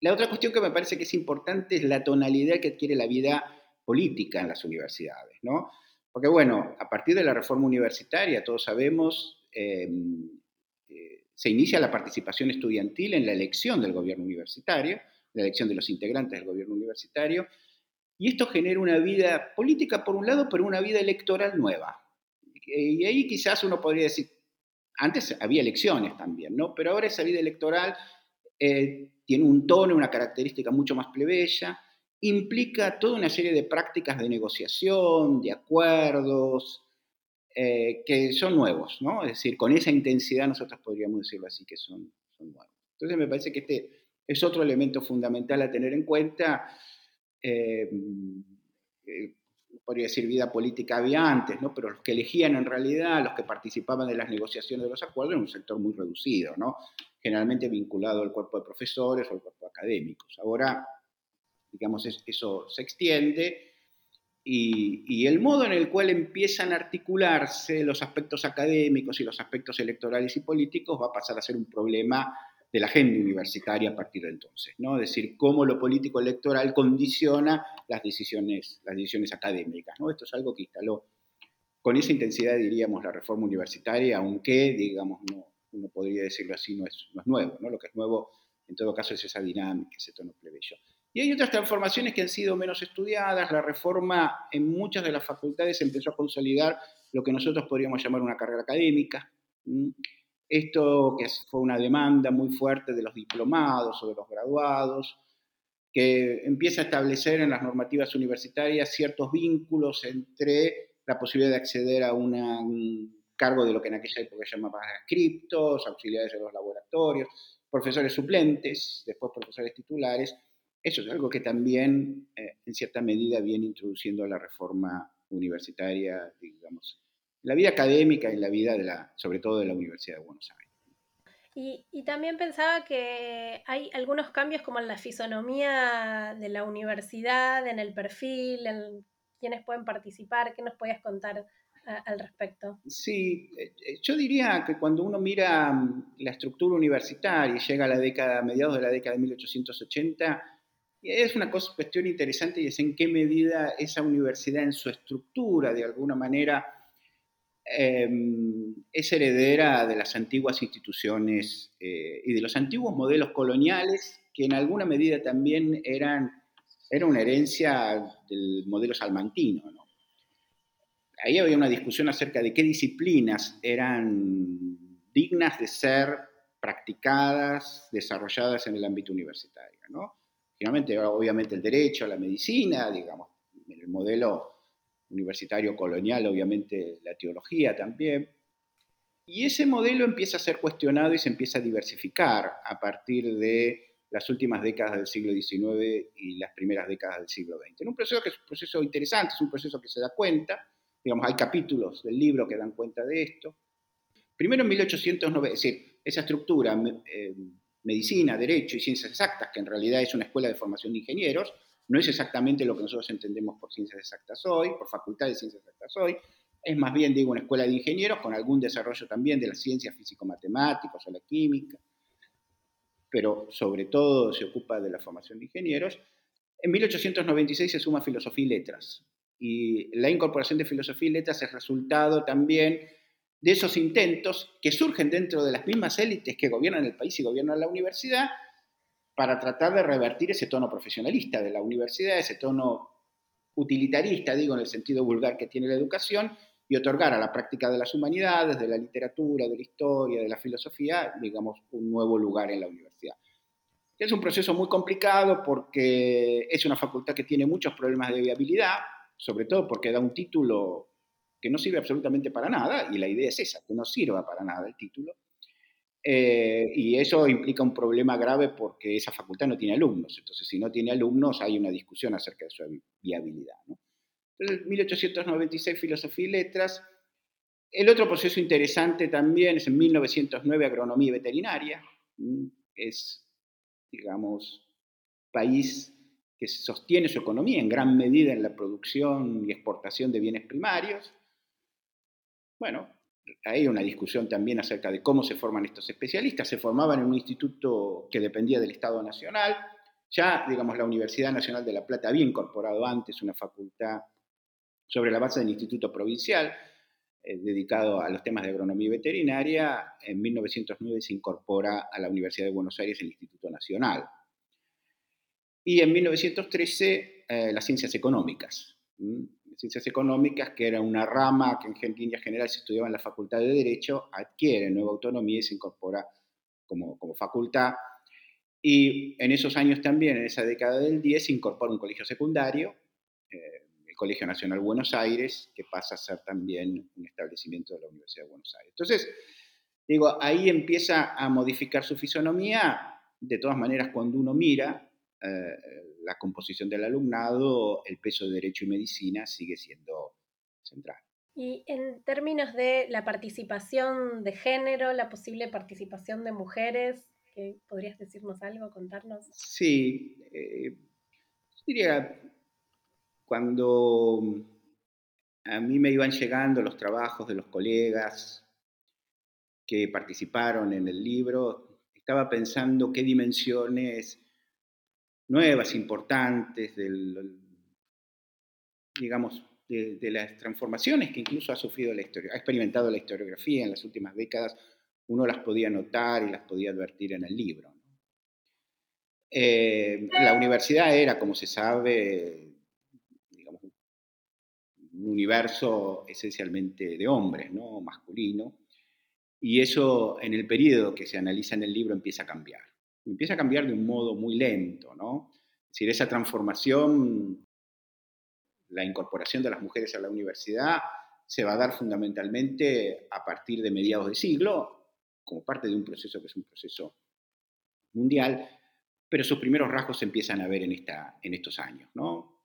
La otra cuestión que me parece que es importante es la tonalidad que adquiere la vida política en las universidades, ¿no? Porque bueno, a partir de la reforma universitaria, todos sabemos, em, eh, se inicia la participación estudiantil en la elección del gobierno universitario, la elección de los integrantes del gobierno universitario, y esto genera una vida política por un lado, pero una vida electoral nueva. Y ahí quizás uno podría decir, antes había elecciones también, ¿no? Pero ahora esa vida electoral eh, tiene un tono, una característica mucho más plebeya, implica toda una serie de prácticas de negociación, de acuerdos, eh, que son nuevos, ¿no? Es decir, con esa intensidad nosotros podríamos decirlo así, que son, nuevos. Entonces me parece que este es otro elemento fundamental a tener en cuenta. Eh, podría decir vida política había antes, ¿no? pero los que elegían en realidad, los que participaban de las negociaciones de los acuerdos, era un sector muy reducido, ¿no? generalmente vinculado al cuerpo de profesores o al cuerpo de académicos. Ahora, digamos, eso se extiende y, y, el modo en el cual empiezan a articularse los aspectos académicos y los aspectos electorales y políticos va a pasar a ser un problema de la agenda universitaria a partir de entonces, ¿no? Es decir, cómo lo político electoral condiciona las decisiones, las decisiones académicas, ¿no? Esto es algo que instaló con esa intensidad, diríamos, la reforma universitaria, aunque, digamos, no, uno podría decirlo así, no es, no es nuevo, ¿no? Lo que es nuevo, en todo caso, es esa dinámica, ese tono plebeyo. Y hay otras transformaciones que han sido menos estudiadas. La reforma en muchas de las facultades empezó a consolidar lo que nosotros podríamos llamar una carrera académica. Esto que fue una demanda muy fuerte de los diplomados o de los graduados, que empieza a establecer en las normativas universitarias ciertos vínculos entre la posibilidad de acceder a un cargo de lo que en aquella época se llamaba criptos, auxiliares de los laboratorios, profesores suplentes, después profesores titulares. Eso es algo que también, eh, en cierta medida, viene introduciendo la reforma universitaria, digamos, la vida académica y la vida, de la, sobre todo, de la Universidad de Buenos Aires. Y, también pensaba que hay algunos cambios como en la fisonomía de la universidad, en el perfil, en quiénes pueden participar. ¿Qué nos podías contar al respecto? Sí, eh, eh, yo diría que cuando uno mira mm, la estructura universitaria y llega a la década, a mediados de la década de 1880, es una cosa, cuestión interesante y es en qué medida esa universidad en su estructura, de alguna manera, Em, es heredera de las antiguas instituciones eh, y de los antiguos modelos coloniales que en alguna medida también eran era una herencia del modelo salmantino. Ahí había una discusión acerca de qué disciplinas eran dignas de ser practicadas, desarrolladas en el ámbito universitario. ¿no? Finalmente, obviamente, el derecho, la medicina, digamos, el modelo universitario colonial, obviamente la teología también. Y ese modelo empieza a ser cuestionado y se empieza a diversificar a partir de las últimas décadas del siglo XIX y las primeras décadas del siglo XX. En un proceso que es un proceso interesante, es un proceso que se da cuenta, digamos, hay capítulos del libro que dan cuenta de esto. Primero en 1890, es decir, esa estructura, eh, medicina, derecho y ciencias exactas, que en realidad es una escuela de formación de ingenieros, no es exactamente lo que nosotros entendemos por ciencias exactas hoy, por facultad de ciencias exactas hoy, es más bien, digo, una escuela de ingenieros con algún desarrollo también de las ciencias físico-matemáticas o la química, pero sobre todo se ocupa de la formación de ingenieros. En 1896 se suma filosofía y letras, y la incorporación de filosofía y letras es resultado también de esos intentos que surgen dentro de las mismas élites que gobiernan el país y gobiernan la universidad para tratar de revertir ese tono profesionalista de la universidad, ese tono utilitarista, digo, en el sentido vulgar que tiene la educación, y otorgar a la práctica de las humanidades, de la literatura, de la historia, de la filosofía, digamos, un nuevo lugar en la universidad. Es un proceso muy complicado porque es una facultad que tiene muchos problemas de viabilidad, sobre todo porque da un título que no sirve absolutamente para nada, y la idea es esa, que no sirva para nada el título. Eh, y eso implica un problema grave porque esa facultad no tiene alumnos. Entonces, si no tiene alumnos, hay una discusión acerca de su viabilidad. Entonces, 1896, Filosofía y Letras. El otro proceso interesante también es en 1909, Agronomía y Veterinaria. Es, digamos, país que sostiene su economía en gran medida en la producción y exportación de bienes primarios. Bueno, hay una discusión también acerca de cómo se forman estos especialistas. Se formaban en un instituto que dependía del Estado Nacional. Ya, digamos, la Universidad Nacional de La Plata había incorporado antes una facultad sobre la base del Instituto Provincial, eh, dedicado a los temas de agronomía y veterinaria. En 1909 se incorpora a la Universidad de Buenos Aires el Instituto Nacional. Y en 1913 eh, las ciencias económicas. Ciencias económicas, que era una rama que en línea general se estudiaba en la Facultad de Derecho, adquiere nueva autonomía y se incorpora como, como facultad. Y en esos años también, en esa década del 10, se incorpora un colegio secundario, eh, el Colegio Nacional Buenos Aires, que pasa a ser también un establecimiento de la Universidad de Buenos Aires. Entonces, digo, ahí empieza a modificar su fisonomía. De todas maneras, cuando uno mira eh, la composición del alumnado, el peso de Derecho y Medicina sigue siendo central. Y en términos de la participación de género, la posible participación de mujeres, ¿podrías decirnos algo, contarnos? Sí, eh, diría, cuando a mí me iban llegando los trabajos de los colegas que participaron en el libro, estaba pensando qué dimensiones nuevas, importantes, del, digamos, de, las transformaciones que incluso ha sufrido la historia, ha experimentado la historiografía en las últimas décadas, uno las podía notar y las podía advertir en el libro. Eh, la universidad era, como se sabe, digamos, un universo esencialmente de hombres, ¿no? masculino, y eso en el periodo que se analiza en el libro empieza a cambiar empieza a cambiar de un modo muy lento, ¿no? Es decir, esa transformación, la incorporación de las mujeres a la universidad, se va a dar fundamentalmente a partir de mediados de siglo, como parte de un proceso que es un proceso mundial, pero sus primeros rasgos se empiezan a ver en, esta, en estos años, ¿no?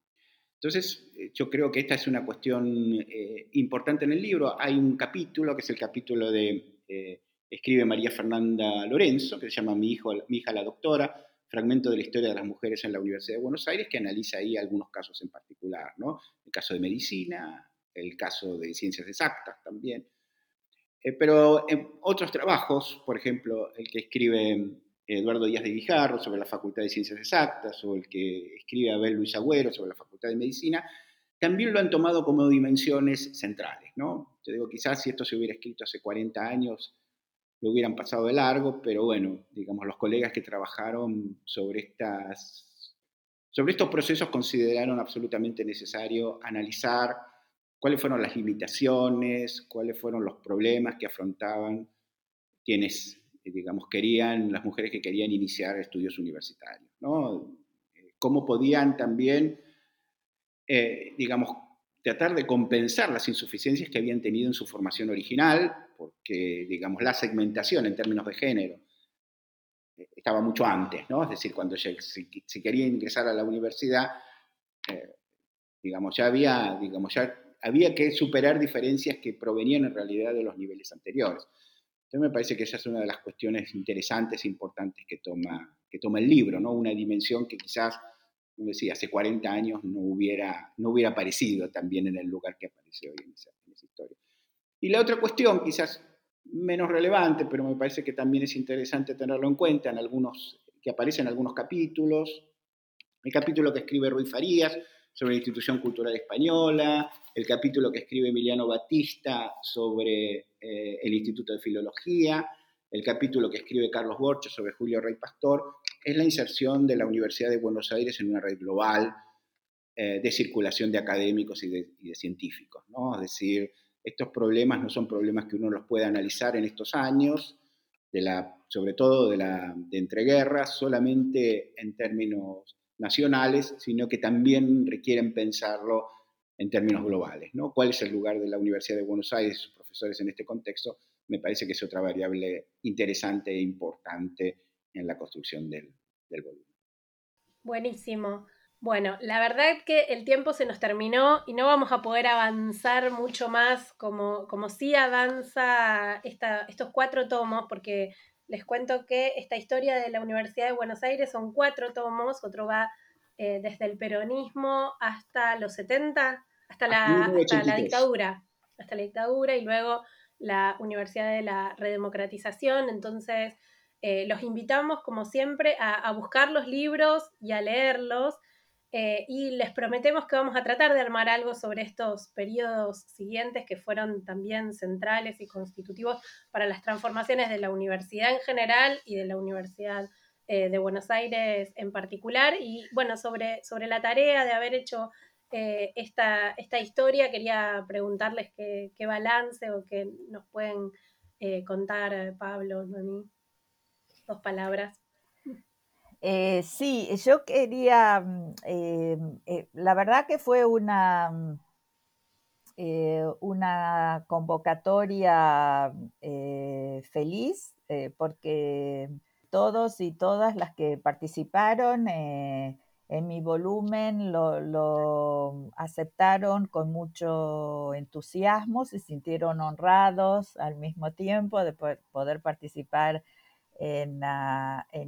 Entonces, eh, yo creo que esta es una cuestión eh, importante en el libro. Hay un capítulo, que es el capítulo de eh, escribe María Fernanda Lorenzo, que se llama Mi, hijo, mi hija la doctora, fragmento de la historia de las mujeres en la Universidad de Buenos Aires, que analiza ahí algunos casos en particular, ¿no? El caso de medicina, el caso de ciencias exactas también. Eh, pero en otros trabajos, por ejemplo, el que escribe Eduardo Díaz de Guijarro sobre la Facultad de Ciencias Exactas, o el que escribe Abel Luis Agüero sobre la Facultad de Medicina, también lo han tomado como dimensiones centrales, ¿no? Yo digo, quizás si esto se hubiera escrito hace 40 años, lo hubieran pasado de largo, pero bueno, digamos, los colegas que trabajaron sobre, estas, sobre estos procesos consideraron absolutamente necesario analizar cuáles fueron las limitaciones, cuáles fueron los problemas que afrontaban quienes, digamos, querían, las mujeres que querían iniciar estudios universitarios, ¿no? Cómo podían también, eh, digamos, tratar de compensar las insuficiencias que habían tenido en su formación original, porque, digamos, la segmentación en términos de género eh, estaba mucho antes, ¿no? Es decir, cuando se, quería ingresar a la universidad, eh, digamos, ya había, digamos, ya había que superar diferencias que provenían en realidad de los niveles anteriores. Entonces me parece que esa es una de las cuestiones interesantes e importantes que toma, que toma el libro, ¿no? Una dimensión que quizás decía, hace 40 años no hubiera, no hubiera aparecido también en el lugar que aparece hoy en esa, historia. Y la otra cuestión, quizás menos relevante, pero me parece que también es interesante tenerlo en cuenta, en algunos, que aparece en algunos capítulos, el capítulo que escribe Ruiz Farías sobre la institución cultural española, el capítulo que escribe Emiliano Batista sobre eh, el Instituto de Filología, el capítulo que escribe Carlos Borcho sobre Julio Rey Pastor, es la inserción de la Universidad de Buenos Aires en una red global eh, de circulación de académicos y de, científicos. ¿no? Es decir, estos problemas no son problemas que uno los pueda analizar en estos años, de la, sobre todo de, la, de entreguerras, solamente en términos nacionales, sino que también requieren pensarlo en términos globales. ¿no? ¿Cuál es el lugar de la Universidad de Buenos Aires sus profesores en este contexto? Me parece que es otra variable interesante e importante en la construcción del, volumen. Buenísimo. Bueno, la verdad es que el tiempo se nos terminó y no vamos a poder avanzar mucho más como, como sí avanza estos cuatro tomos, porque les cuento que esta historia de la Universidad de Buenos Aires son cuatro tomos, otro va eh, desde el peronismo hasta los 70, hasta la, hasta la dictadura, hasta la dictadura y luego la Universidad de la Redemocratización. Entonces, eh, los invitamos, como siempre, a, buscar los libros y a leerlos. Eh, y les prometemos que vamos a tratar de armar algo sobre estos periodos siguientes que fueron también centrales y constitutivos para las transformaciones de la universidad en general y de la Universidad eh, de Buenos Aires en particular. Y bueno, sobre, sobre la tarea de haber hecho esta, esta, historia, quería preguntarles qué, balance o qué nos pueden contar, Pablo, Noemí dos palabras. Eh, sí, yo quería, mm, eh, eh, la verdad que fue una, mm, una convocatoria feliz porque todos y todas las que participaron en mi volumen lo, lo, aceptaron con mucho entusiasmo, se sintieron honrados al mismo tiempo de poder participar en,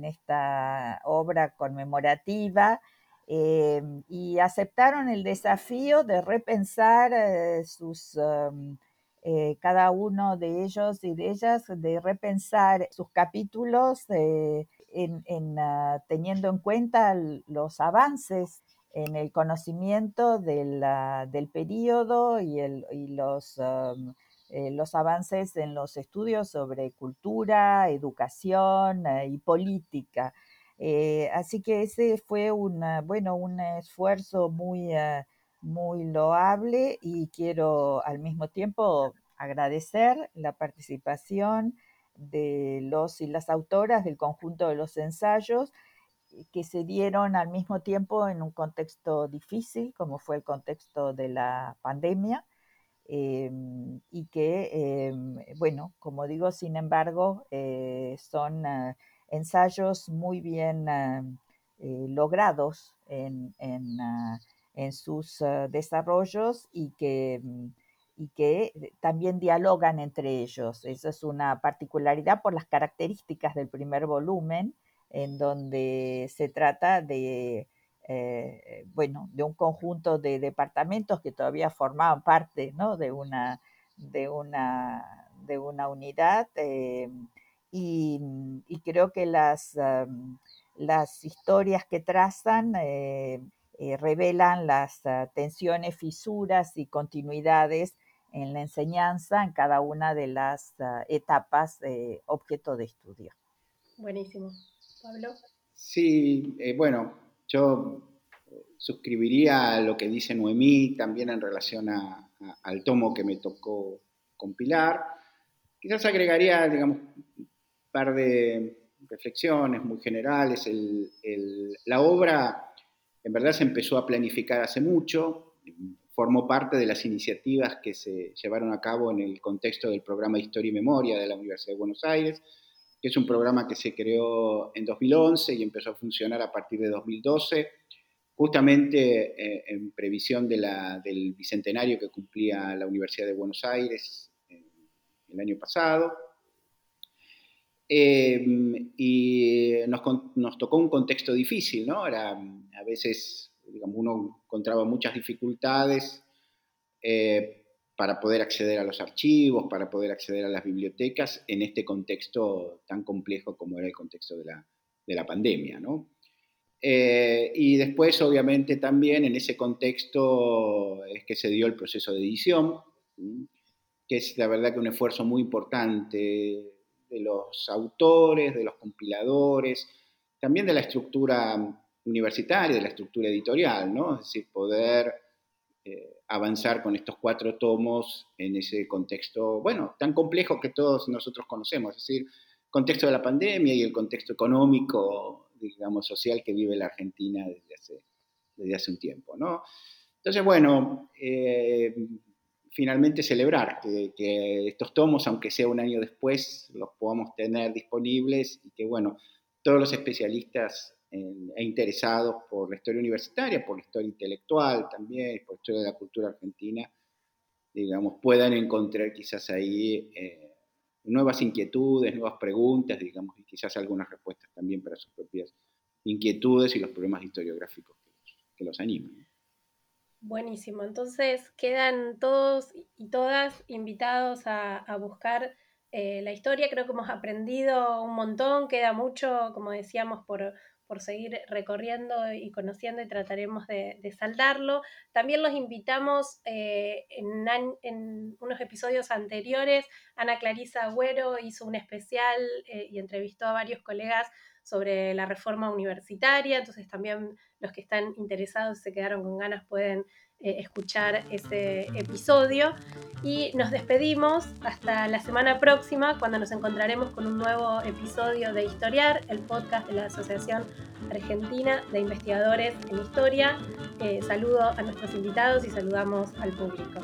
esta obra conmemorativa eh, y aceptaron el desafío de repensar eh, sus, um, eh, cada uno de ellos y de ellas, de repensar sus capítulos en, ah, teniendo en cuenta los avances en el conocimiento del, del periodo y los um, eh, los avances en los estudios sobre cultura, educación eh, y política. Eh, así que ese fue bueno, un esfuerzo muy, muy loable y quiero al mismo tiempo agradecer la participación de los y las autoras del conjunto de los ensayos que se dieron al mismo tiempo en un contexto difícil, como fue el contexto de la pandemia, Em, y que, em, bueno, como digo, sin embargo, eh, son ah, ensayos muy bien ah, eh, logrados en, en, ah, en sus desarrollos y que, mm, y que también dialogan entre ellos. Esa es una particularidad por las características del primer volumen, en donde se trata de eh, bueno, de un conjunto de departamentos que todavía formaban parte de, una, de, una, de una unidad eh, y, creo que las, las historias que trazan eh, revelan las tensiones, fisuras y continuidades en la enseñanza en cada una de las etapas objeto de estudio. Buenísimo. Pablo. Sí, bueno, yo suscribiría lo que dice Noemí también en relación al tomo que me tocó compilar. Quizás agregaría, digamos, un par de reflexiones muy generales. la obra en verdad se empezó a planificar hace mucho, formó parte de las iniciativas que se llevaron a cabo en el contexto del programa Historia y Memoria de la Universidad de Buenos Aires, que es un programa que se creó en 2011 y empezó a funcionar a partir de 2012, justamente eh, en previsión del bicentenario que cumplía la Universidad de Buenos Aires eh, el año pasado. Em, y nos, nos, tocó un contexto difícil, ¿no? Era, a veces, digamos, uno encontraba muchas dificultades eh, para poder acceder a los archivos, para poder acceder a las bibliotecas en este contexto tan complejo como era el contexto de la, de la pandemia, ¿no? Eh, y después, obviamente, también en ese contexto es que se dio el proceso de edición, que es la verdad que un esfuerzo muy importante de los autores, de los compiladores, también de la estructura universitaria, de la estructura editorial, ¿no? Es decir, poder eh, avanzar con estos cuatro tomos en ese contexto, bueno, tan complejo que todos nosotros conocemos, es decir, contexto de la pandemia y el contexto económico, digamos, social que vive la Argentina desde hace, desde hace un tiempo, ¿no? Entonces, bueno, eh, finalmente celebrar que, estos tomos, aunque sea un año después, los podamos tener disponibles y que, bueno, todos los especialistas e interesados por la historia universitaria, por la historia intelectual también, por la historia de la cultura argentina, digamos, puedan encontrar quizás ahí eh, nuevas inquietudes, nuevas preguntas, digamos, y quizás algunas respuestas también para sus propias inquietudes y los problemas historiográficos que los animan. Buenísimo, entonces quedan todos y todas invitados a, buscar eh, la historia, creo que hemos aprendido un montón, queda mucho, como decíamos, por, seguir recorriendo y conociendo y trataremos de, saldarlo. También los invitamos eh, en, en, unos episodios anteriores, Ana Clarisa Agüero hizo un especial eh, y entrevistó a varios colegas sobre la reforma universitaria, entonces también los que están interesados y se quedaron con ganas pueden eh, escuchar ese episodio. Y nos despedimos hasta la semana próxima, cuando nos encontraremos con un nuevo episodio de Historiar, el podcast de la Asociación Argentina de Investigadores en Historia. Eh, saludo a nuestros invitados y saludamos al público.